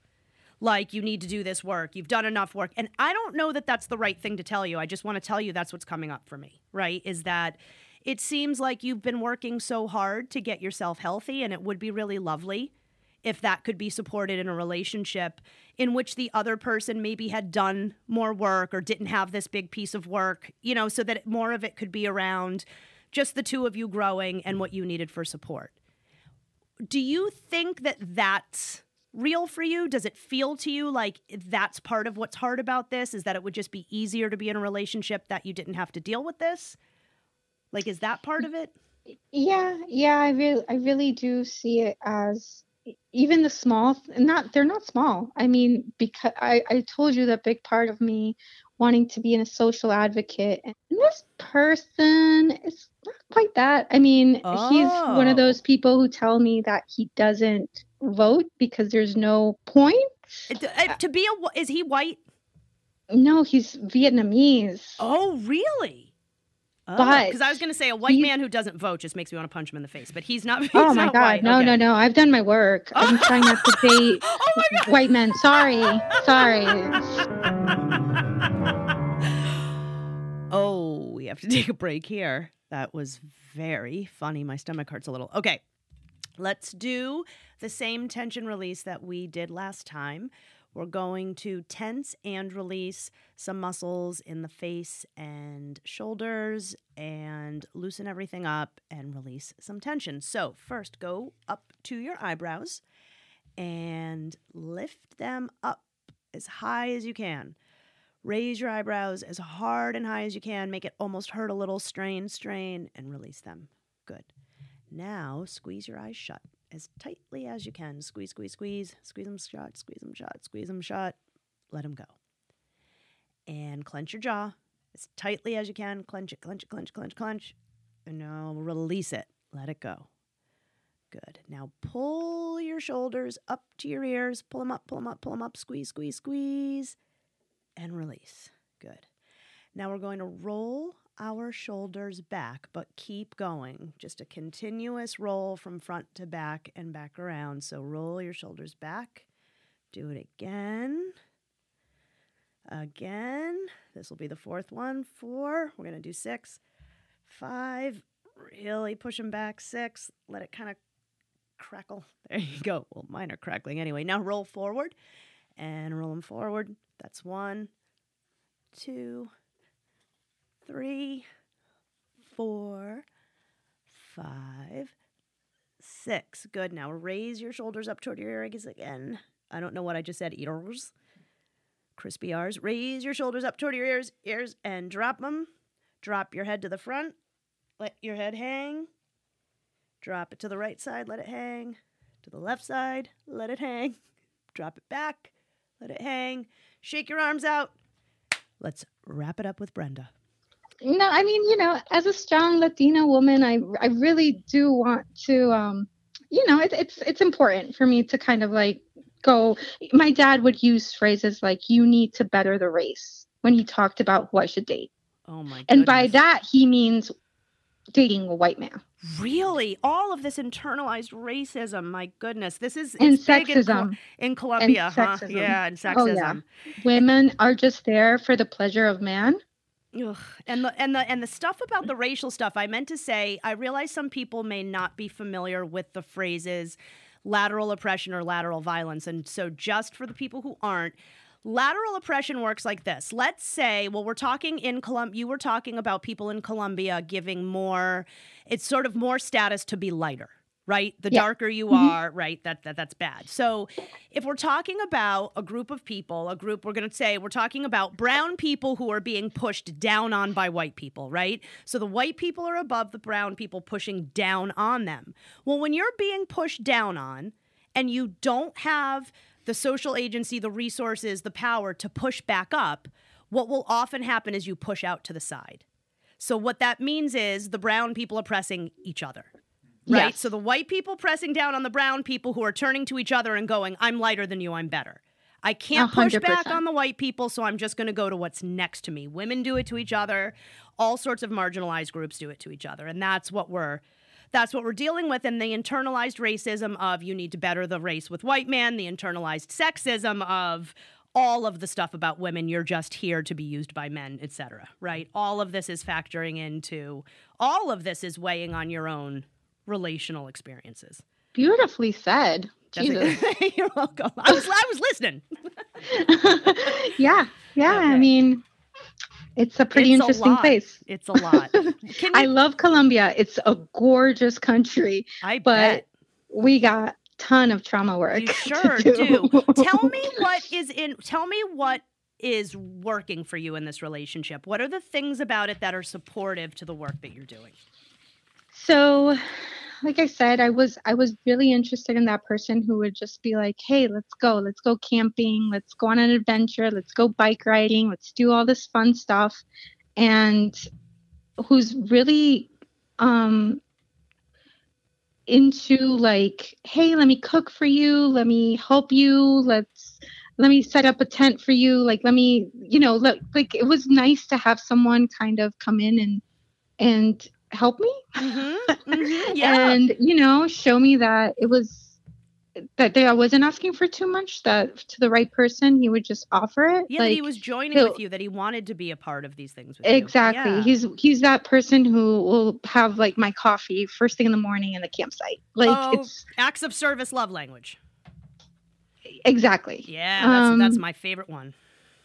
like you need to do this work. You've done enough work. And I don't know that that's the right thing to tell you. I just want to tell you that's what's coming up for me, right? Is that it seems like you've been working so hard to get yourself healthy, and it would be really lovely if that could be supported in a relationship in which the other person maybe had done more work or didn't have this big piece of work, you know, so that more of it could be around just the two of you growing and what you needed for support. Do you think that that's real for you? Does it feel to you like that's part of what's hard about this? Is that it would just be easier to be in a relationship that you didn't have to deal with this? Like, is that part of it? Yeah, yeah, I really I really do see it as even the small not they're not small. I mean, because I I told you that big part of me wanting to be in a social advocate and this person is not quite that. I mean, he's one of those people who tell me that he doesn't vote because there's no point. Uh, to be a, is he white? No, he's Vietnamese. Oh, really? But because I was going to say a white he's- man who doesn't vote just makes me want to punch him in the face, but he's not. He's Oh my god, white. no, Okay. no, no. I've done my work. I'm trying not to date oh white men. Sorry. Sorry. Oh, we have to take a break here. That was very funny. My stomach hurts a little. Okay, let's do the same tension release that we did last time. We're going to tense and release some muscles in the face and shoulders and loosen everything up and release some tension. So, first, go up to your eyebrows and lift them up as high as you can. Raise your eyebrows as hard and high as you can. Make it almost hurt a little. Strain, strain, and release them. Good. Now squeeze your eyes shut as tightly as you can. Squeeze, squeeze, squeeze. Squeeze them shut, squeeze them shut, squeeze them shut. Let them go. And clench your jaw as tightly as you can. Clench it, clench it, clench, clench, clench. And now release it. Let it go. Good. Now pull your shoulders up to your ears. Pull them up, pull them up, pull them up. Squeeze, squeeze, squeeze and release. Good. Now we're going to roll our shoulders back, but keep going. Just a continuous roll from front to back and back around. So roll your shoulders back. Do it again. Again. This will be the fourth one. Four. We're going to do six. Five. Really push them back. Six. Let it kind of crackle. There you go. Well, mine are crackling anyway. Now roll forward and roll them forward. That's one, two, three, four, five, six. Good. Now raise your shoulders up toward your ears again. I don't know what I just said. Ears. Crispy R's. Raise your shoulders up toward your ears, ears, and drop them. Drop your head to the front. Let your head hang. Drop it to the right side. Let it hang. To the left side. Let it hang. Drop it back. Let it hang. Shake your arms out. Let's wrap it up with Brenda. No, I mean, you know, as a strong Latina woman, I I really do want to um you know, it's it's it's important for me to kind of like go my dad would use phrases like you need to better the race when he talked about who I should date. Oh my god. And by that he means dating a white man. Really? All of this internalized racism. My goodness. This is And big in, sexism. in Colombia, huh? sexism. Yeah, and sexism. Oh, yeah. Women are just there for the pleasure of man. Ugh. And the and the and the stuff about the racial stuff, I meant to say, I realize some people may not be familiar with the phrases lateral oppression or lateral violence. And so just for the people who aren't, lateral oppression works like this. Let's say, well, we're talking in Colombia, you were talking about people in Colombia giving more, it's sort of more status to be lighter. Right, the Yeah. darker you Mhm. are, right, that, that that's bad. So, if we're talking about a group of people, a group we're going to say we're talking about brown people who are being pushed down on by white people, right? So the white people are above the brown people pushing down on them. Well, when you're being pushed down on and you don't have the social agency, the resources, the power to push back up, what will often happen is you push out to the side. So what that means is the brown people oppressing each other. Right? Yes. So the white people pressing down on the brown people who are turning to each other and going, I'm lighter than you, I'm better. I can't A push back on the white people, so I'm just going to go to what's next to me. Women do it to each other. All sorts of marginalized groups do it to each other, and that's what we're that's what we're dealing with. And the internalized racism of you need to better the race with white men, the internalized sexism of all of the stuff about women. You're just here to be used by men, etc. Right? All of this is factoring into. All of this is weighing on your own relational experiences. Beautifully said. Jesus. You're welcome. I was I was listening. yeah, yeah. Okay. I mean, it's a pretty It's interesting lot. place. It's a lot. I love Colombia. It's a gorgeous country, I but bet. we got ton of trauma work. You sure do. Tell me what is in tell me what is working for you in this relationship. What are the things about it that are supportive to the work that you're doing? So, like I said, I was I was really interested in that person who would just be like, "Hey, let's go. Let's go camping. Let's go on an adventure. Let's go bike riding. Let's do all this fun stuff." And who's really um into like, "Hey, let me cook for you. Let me help you. Let's let me set up a tent for you. Like, let me, you know, let, like it was nice to have someone kind of come in and and help me Mm-hmm. mm-hmm. Yeah. and you know show me that it was that they, I wasn't asking for too much that to the right person he would just offer it yeah, that he was joining with you, that he wanted to be a part of these things exactly Yeah. he's he's that person who will have like my coffee first thing in the morning in the campsite like Oh. it's Acts of service love language. exactly Yeah, that's that's Um, my favorite one.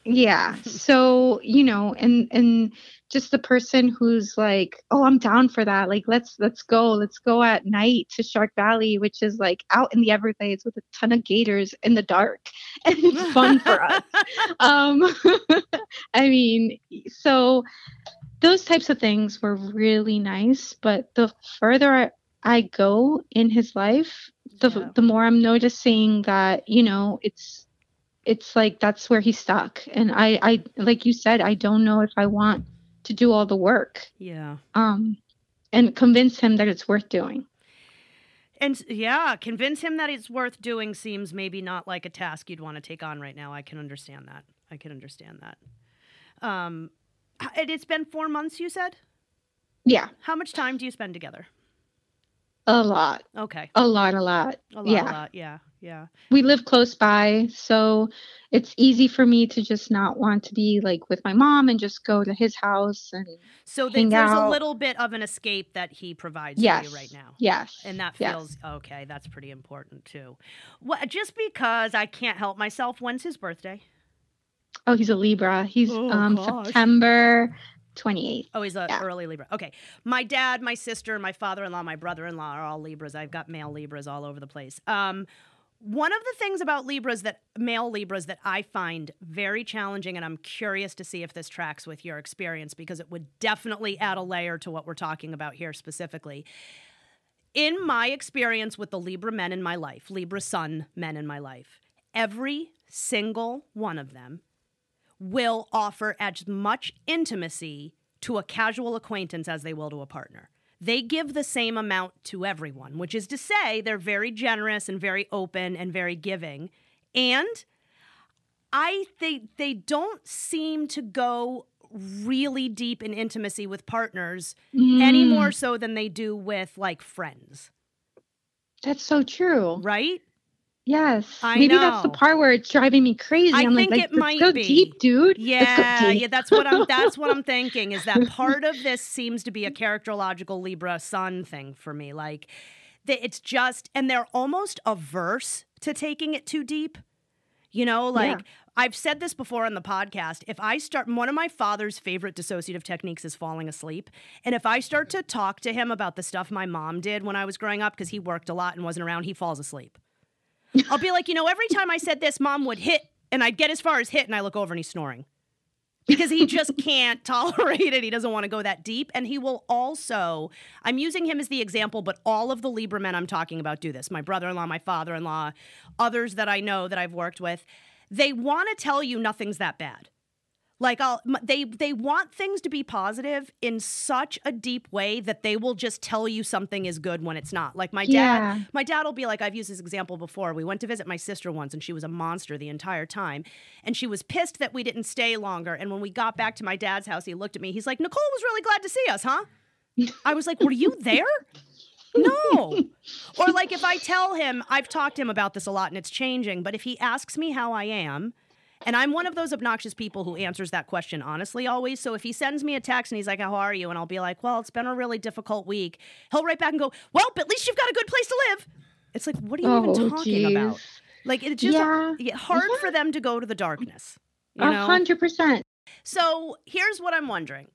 Yeah so you know and and just the person who's like oh i'm down for that like let's let's go let's go at night to shark valley which is like out in the everglades with a ton of gators in the dark and it's fun for us um i mean so those types of things were really nice but the further i, I go in his life the Yeah. the more i'm noticing that you know it's it's like that's where he's stuck and i i like you said i don't know if i want to do all the work Yeah. um and convince him that it's worth doing And yeah, convince him that it's worth doing seems maybe not like a task you'd want to take on right now. I can understand that. I can understand that. Um, and it's been four months, you said? yeah How much time do you spend together? A lot Okay. a lot a lot A lot, yeah a lot. Yeah. Yeah. we live close by so it's easy for me to just not want to be like with my mom and just go to his house and So Hang there's a little bit of an escape that he provides yes for you right now. yes And that yes. feels okay. That's pretty important too. Well, just because I can't help myself. When's his birthday? oh he's a libra he's Oh, um september 28th Oh, he's a Yeah. early Libra. Okay. My dad, my sister, my father-in-law, my brother-in-law are all Libras. I've got male Libras all over the place. Um, one of the things about Libras that male Libras that I find very challenging, and I'm curious to see if this tracks with your experience because it would definitely add a layer to what we're talking about here specifically. In my experience with the Libra men in my life, Libra sun men in my life, every single one of them will offer as much intimacy to a casual acquaintance as they will to a partner. They give the same amount to everyone, which is to say, they're very generous and very open and very giving. And I they they don't seem to go really deep in intimacy with partners any Mm, more so than they do with like friends, that's so true right? Yes I maybe that's the part where it's driving me crazy I i'm think like, it might go be. deep dude Yeah, deep. yeah, that's what I'm that's what I'm thinking is that part of this seems to be a characterological Libra sun thing for me. Like that it's just and they're almost averse to taking it too deep. You know, like Yeah. I've said this before on the podcast. If I start one of my father's favorite dissociative techniques is falling asleep. And if I start to talk to him about the stuff my mom did when I was growing up because he worked a lot and wasn't around, he falls asleep. I'll be like, you know, every time I said this, mom would hit, and I'd get as far as hit, and I look over and he's snoring because he just can't tolerate it. He doesn't want to go that deep. And he will also, I'm using him as the example, but all of the Libra men I'm talking about do this my brother in law, my father in law, others that I know that I've worked with. They want to tell you nothing's that bad. Like I'll they they want things to be positive in such a deep way that they will just tell you something is good when it's not. Like my dad Yeah. my dad will be like I've used this example before. We went to visit my sister once and she was a monster the entire time. And she was pissed that we didn't stay longer. And when we got back to my dad's house, he looked at me. He's like, "Nicole was really glad to see us, huh?" I was like, "Were you there?" No. or like if I tell him, I've talked to him about this a lot and it's changing, but if he asks me how I am, and I'm one of those obnoxious people who answers that question honestly always. So if he sends me a text and he's like, How are you? And I'll be like, Well, it's been a really difficult week. He'll write back and go, Well, but at least you've got a good place to live. It's like, What are you Oh, even talking geez. about? Like, it's just Yeah. yeah, hard Yeah. for them to go to the darkness. A hundred percent. So here's what I'm wondering.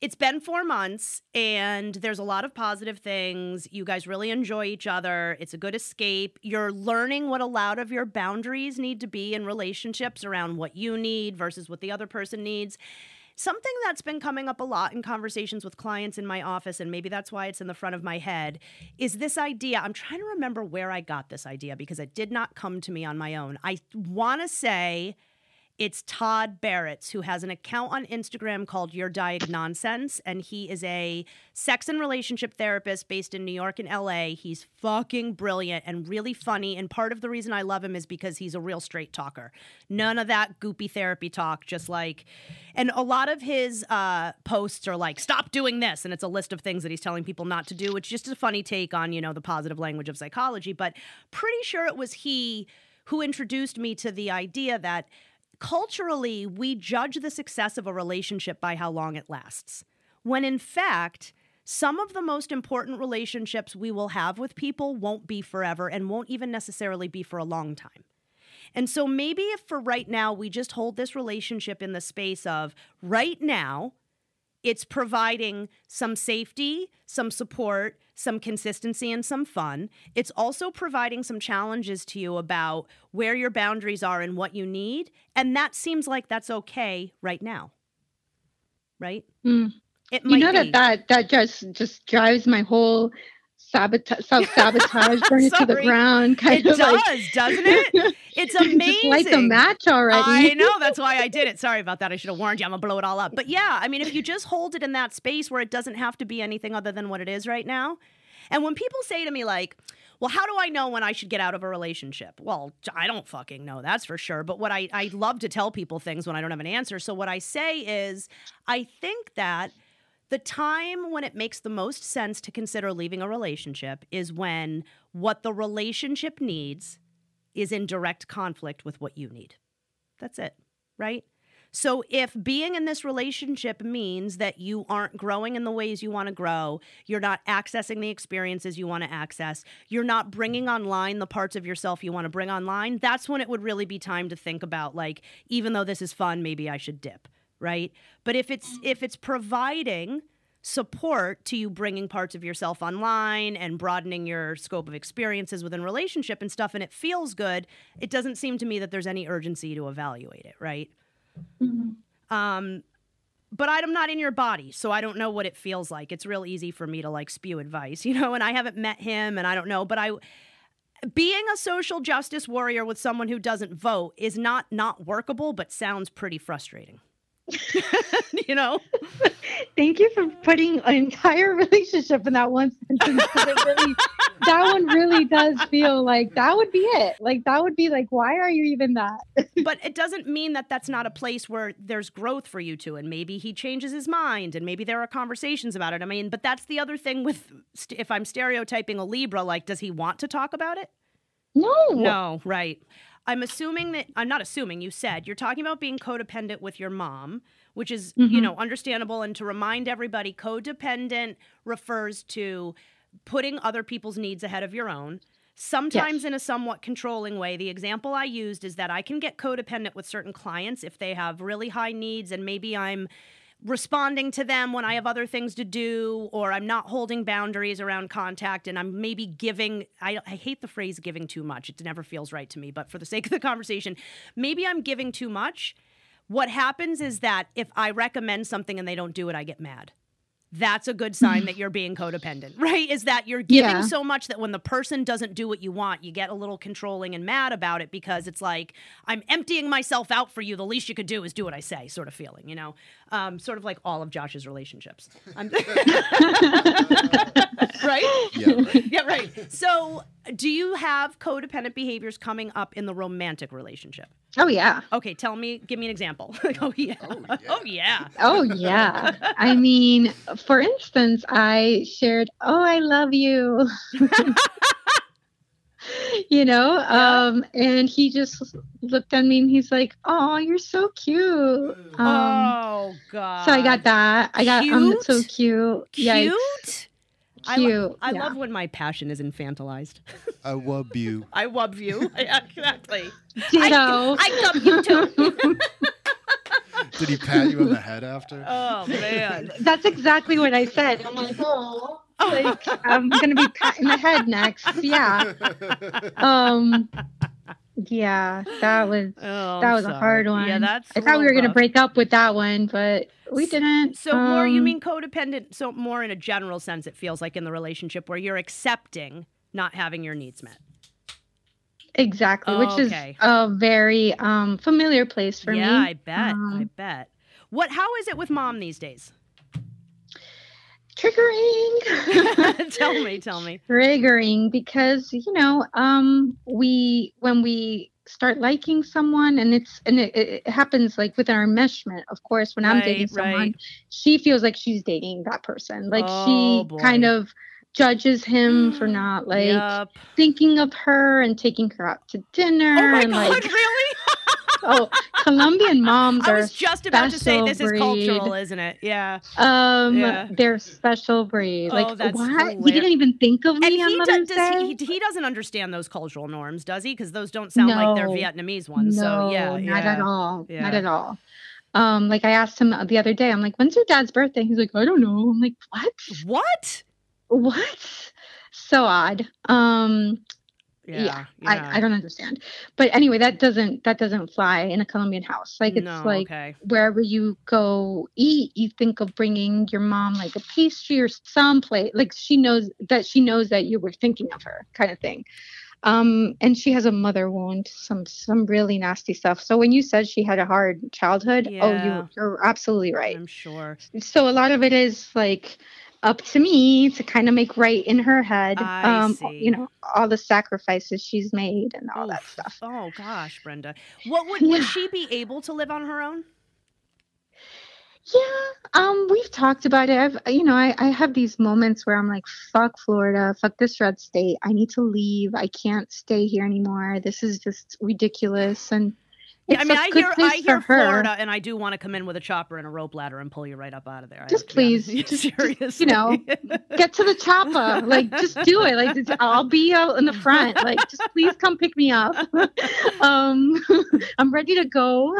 It's been four months and there's a lot of positive things. You guys really enjoy each other. It's a good escape. You're learning what a lot of your boundaries need to be in relationships around what you need versus what the other person needs. Something that's been coming up a lot in conversations with clients in my office, and maybe that's why it's in the front of my head, is this idea. I'm trying to remember where I got this idea because it did not come to me on my own. I want to say it's Todd Baratz who has an account on Instagram called Your Diagnonsense, and he is a sex and relationship therapist based in New York and LA. He's fucking brilliant and really funny, and part of the reason I love him is because he's a real straight talker. None of that goopy therapy talk, just like, and a lot of his uh, posts are like, "Stop doing this," and it's a list of things that he's telling people not to do, which is just a funny take on you know the positive language of psychology. But pretty sure it was he who introduced me to the idea that culturally, we judge the success of a relationship by how long it lasts. When in fact, some of the most important relationships we will have with people won't be forever and won't even necessarily be for a long time. And so maybe if for right now we just hold this relationship in the space of right now, it's providing some safety, some support, some consistency, and some fun. It's also providing some challenges to you about where your boundaries are and what you need. And that seems like that's okay right now. Right? Mm. It You know be. that that that just just drives my whole sabotage, self sabotage, burn it to the ground. Kind it of does, like, doesn't it? It's amazing. just light the match already. I know. That's why I did it. Sorry about that. I should have warned you. I'm going to blow it all up. But yeah, I mean, if you just hold it in that space where it doesn't have to be anything other than what it is right now. And when people say to me, like, well, how do I know when I should get out of a relationship? Well, I don't fucking know, that's for sure. But what I, I love to tell people things when I don't have an answer. So what I say is, I think that the time when it makes the most sense to consider leaving a relationship is when what the relationship needs is in direct conflict with what you need. That's it, right? So if being in this relationship means that you aren't growing in the ways you want to grow, you're not accessing the experiences you want to access, you're not bringing online the parts of yourself you want to bring online, that's when it would really be time to think about like even though this is fun, maybe I should dip, right? But if it's if it's providing support to you bringing parts of yourself online and broadening your scope of experiences within relationship and stuff and it feels good it doesn't seem to me that there's any urgency to evaluate it right Mhm. um but i'm not in your body so i don't know what it feels like it's real easy for me to like spew advice you know and i haven't met him and i don't know but i being a social justice warrior with someone who doesn't vote is not not workable but sounds pretty frustrating you know Thank you for putting an entire relationship in that one sentence. it really, that one really does feel like that would be it. Like that would be like, why are you even that? but it doesn't mean that that's not a place where there's growth for you to and maybe he changes his mind and maybe there are conversations about it i mean but that's the other thing with if i'm stereotyping a libra like does he want to talk about it No. no right i'm assuming that i'm not assuming you said you're talking about being codependent with your mom which is you Mhm. know understandable and to remind everybody codependent refers to putting other people's needs ahead of your own. Sometimes in a somewhat controlling way. The example i used is that i can get codependent with certain clients if they have really high needs and maybe i'm responding to them when I have other things to do, or I'm not holding boundaries around contact, and I'm maybe giving. I, I hate the phrase giving too much. It never feels right to me, but for the sake of the conversation, maybe I'm giving too much. What happens is that if I recommend something and they don't do it, I get mad. That's a good sign that you're being codependent, right? Is that you're giving Yeah. so much that when the person doesn't do what you want, you get a little controlling and mad about it because it's like, I'm emptying myself out for you. The least you could do is do what I say, sort of feeling, you know? Um, sort of like all of Josh's relationships. I'm- right? Yeah, right. Yeah, right. So, do you have codependent behaviors coming up in the romantic relationship? Oh yeah. Okay, tell me, give me an example. oh, yeah. Oh, yeah. Oh, yeah. Oh yeah. I mean, for instance, I shared, "Oh, I love you." you know, Yeah. um and he just looked at me and he's like, "Oh, you're so cute." Um oh, God. so I got that. I got um so Cute? cute. Cute? Yikes. I lo- I yeah. love when my passion is infantilized. I love you. I love you. exactly. Ditto. I love you too. Did he pat you on the head after? oh, man. That's exactly what I said. I'm like, oh, like I'm gonna be pat in the head next. Yeah. Um. Yeah, that was Oh, that was a hard one. Yeah, that's. I thought we were gonna break up with that one, but we didn't. So more, you Um, mean codependent? So more in a general sense, it feels like in the relationship where you're accepting not having your needs met. exactly, which Okay. is a very um familiar place for yeah, me. Yeah, I bet. I Um, bet. What? How is it with mom these days? Triggering. tell me. Tell me. triggering because you know um we when we start liking someone and it's and it, it happens like within our enmeshment of course when i'm Right, dating someone right. she feels like she's dating that person like Oh, she boy. kind of judges him for not like Yup. thinking of her and taking her out to dinner Oh my and god! like really? oh colombian moms are. I was just about to say this is cultural, isn't it? Yeah. um Yeah. they're special breed Oh, like that's what hilarious. he didn't even think of And me on he, does, he, he doesn't understand those cultural norms, does he? Because those don't sound like they're Vietnamese ones. No, so yeah, not yeah. at all. Yeah. Not at all. Um, like I asked him the other day, I'm like, when's your dad's birthday? He's like, I don't know. I'm like, what? What? What? So odd. Um, Yeah. Yeah, I, I don't understand. But anyway, that doesn't that doesn't fly in a Colombian house. Like it's no, like okay. wherever you go eat, you think of bringing your mom like a pastry or some plate. Like she knows that she knows that you were thinking of her, kind of thing. Um, and she has a mother wound, some some really nasty stuff. So when you said she had a hard childhood, oh, you you're absolutely right. I'm sure. So a lot of it is like up to me to kind of make right in her head. I um, see. you know, all the sacrifices she's made and all that stuff. Oh gosh, Brenda. What would would she be able to live on her own? Yeah, um, we've talked about it. I've, you know, I, I have these moments where I'm like, fuck Florida, fuck this red state. I need to leave. I can't stay here anymore. This is just ridiculous. And Yeah, I mean, I hear I hear. Florida, and I do want to come in with a chopper and a rope ladder and pull you right up out of there. Just have to be honest. please, just, seriously, you know, Get to the chopper, like just do it. Like I'll be out in the front. Like just please come pick me up. um, I'm ready to go.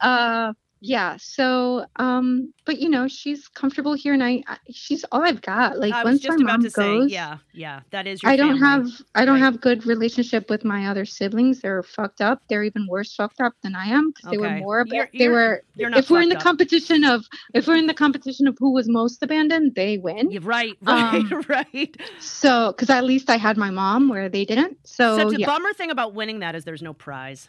Uh, yeah. So, um, but you know, she's comfortable here, and I, I she's all I've got. Like I was once just my about mom to say, goes, yeah, yeah, that is your. I don't family. have I don't Right. have good relationship with my other siblings. They're fucked up. They're even worse fucked up than I am because they were more. But You're- they you're- were. you're not If we're in the up. competition of if we're in the competition of who was most abandoned, they win. You're right, right, Um, right. So, because at least I had my mom where they didn't. So, Such a yeah. bummer thing about winning that is there's no prize.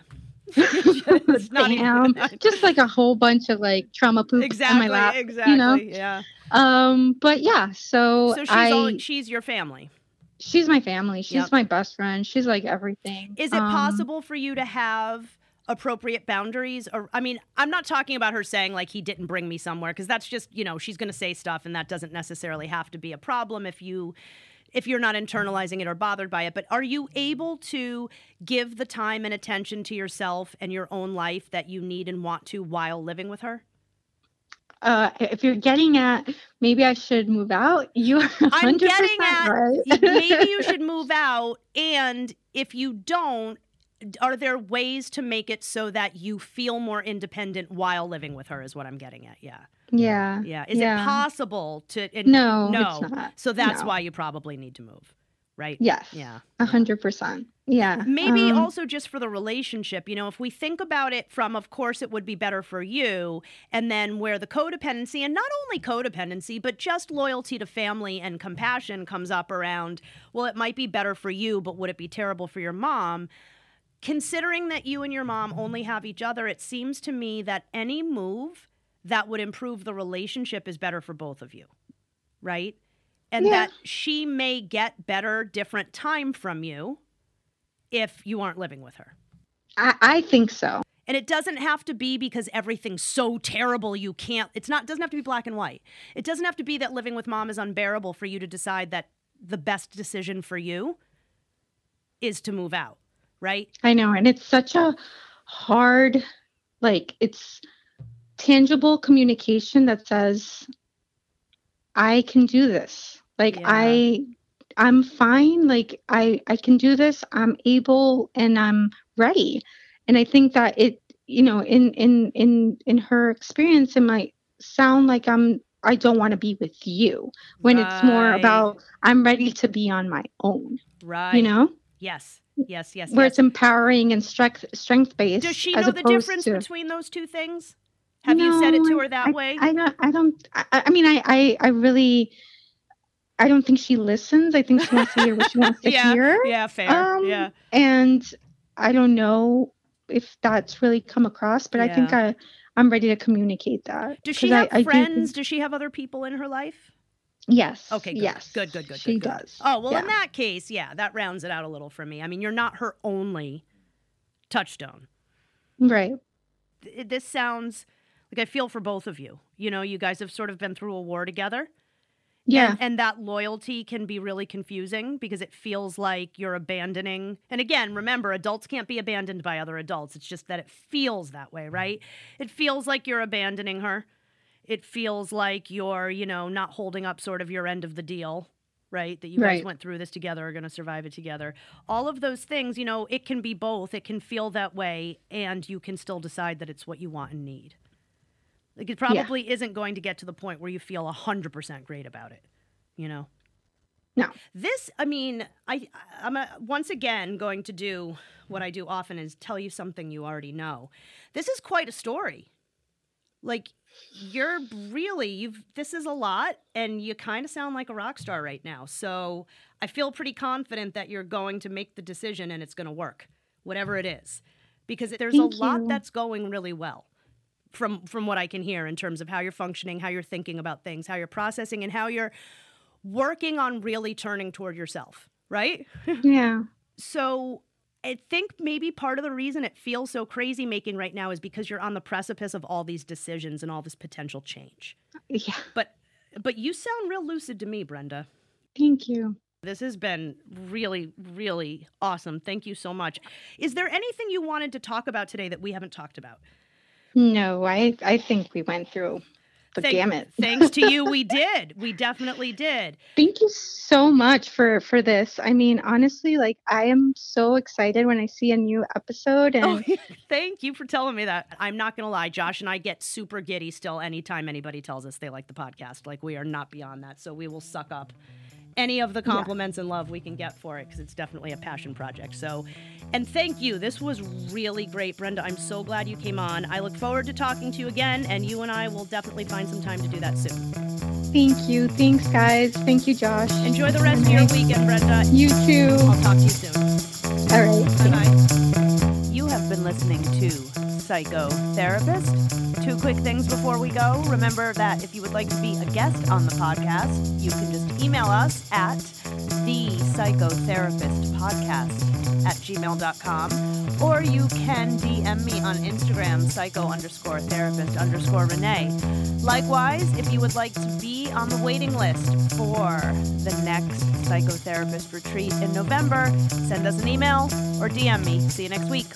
It's not even- Just like a whole bunch of like trauma poop exactly, on my lap. exactly. You know. Yeah. Um, but yeah. So, So she's I, all, she's your family. she's my family. She's Yep. my best friend. She's like everything. Is it Um, possible for you to have appropriate boundaries or I mean, I'm not talking about her saying like he didn't bring me somewhere because that's just, you know, she's going to say stuff and that doesn't necessarily have to be a problem if you if you're not internalizing it or bothered by it, but are you able to give the time and attention to yourself and your own life that you need and want to while living with her? Uh, if you're getting at maybe I should move out, you are I'm getting at right. maybe you should move out and if you don't are there ways to make it so that you feel more independent while living with her is what i'm getting at yeah yeah. yeah is Yeah. it possible to No, no so that's No. why you probably need to move right? Yes. Yeah. A hundred percent. Yeah. Maybe Um, also just for the relationship, you know, if we think about it from, of course, it would be better for you, and then where the codependency, and not only codependency, but just loyalty to family and compassion comes up around, well, it might be better for you, but would it be terrible for your mom? Considering that you and your mom only have each other, it seems to me that any move that would improve the relationship is better for both of you, right? And Yeah. that she may get better, different time from you if you aren't living with her. I, I think so. And it doesn't have to be because everything's so terrible you can't it's not doesn't have to be black and white. It doesn't have to be that living with mom is unbearable for you to decide that the best decision for you is to move out, right? I know. And it's such a hard, like, it's tangible communication that says, I can do this. Like, Yeah. I. I'm fine. Like I, I can do this. I'm able and I'm ready. And I think that it, you know, in in in in her experience, it might sound like I'm I don't want to be with you when it's more about I'm ready to be on my own. Right. You know, Yes. Yes, yes, where yes. it's empowering and strength strength based. Does she know the difference to- between those two things? Have you said it to her that I, way? I don't. I don't. I, I mean, I, I, I really, I don't think she listens. I think she wants to hear what she wants to yeah. hear. Yeah, fair. Um, yeah. And I don't know if that's really come across, but I think I, I'm ready to communicate that. Does she 'Cause I- have I do friends? Does she have other people in her life? yes. Okay, good. Yes. Good, good, good. She good, good. does. Oh, well, in that case, yeah, that rounds it out a little for me. I mean, you're not her only touchstone. Right. Th- This sounds like I feel for both of you. You know, you guys have sort of been through a war together. Yeah. And, and that loyalty can be really confusing because it feels like you're abandoning. And again, remember, adults can't be abandoned by other adults. It's just that it feels that way, right? It feels like you're abandoning her. It feels like you're, you know, not holding up sort of your end of the deal, right? That you guys went through this together, are going to survive it together. All of those things, you know, it can be both. It can feel that way, and you can still decide that it's what you want and need. Like it probably isn't going to get to the point where you feel 100% great about it, you know? No. This, I mean, I I'm a, once again going to do what I do often is tell you something you already know. This is quite a story. Like you're really you've this is a lot and you kind of sound like a rock star right now. So, I feel pretty confident that you're going to make the decision and it's going to work, whatever it is. Because there's Thank a lot that's going really well from from what I can hear in terms of how you're functioning, how you're thinking about things, how you're processing and how you're working on really turning toward yourself, right? Yeah. So I think maybe part of the reason it feels so crazy making right now is because you're on the precipice of all these decisions and all this potential change. Yeah. But but you sound real lucid to me, Brenda. Thank you. This has been really, really awesome. Thank you so much. Is there anything you wanted to talk about today that we haven't talked about? No, I, I think we went through the Thank- gamut. Thanks to you, we did. We definitely did. Thank you so much for for this. I mean, honestly, like I am so excited when I see a new episode oh, and Oh, thank you for telling me that. I'm not going to lie. Josh and I get super giddy still anytime anybody tells us they like the podcast. Like, we are not beyond that. So we will suck up any of the compliments and love we can get for it because it's definitely a passion project. So, and thank you. This was really great, Brenda. I'm so glad you came on. I look forward to talking to you again, and you and I will definitely find some time to do that soon. thank you. Thanks guys. Thank you, Josh. Enjoy the rest of your weekend, Brenda. You too. I'll talk to you soon. All right. Bye bye. You have been listening to Psychotherapist. Two quick things before we go. Remember that if you would like to be a guest on the podcast, you can just email us at the psychotherapist podcast at gmail.com or you can DM me on Instagram, psycho underscore therapist underscore Renee. Likewise, if you would like to be on the waiting list for the next psychotherapist retreat in November, send us an email or DM me. See you next week.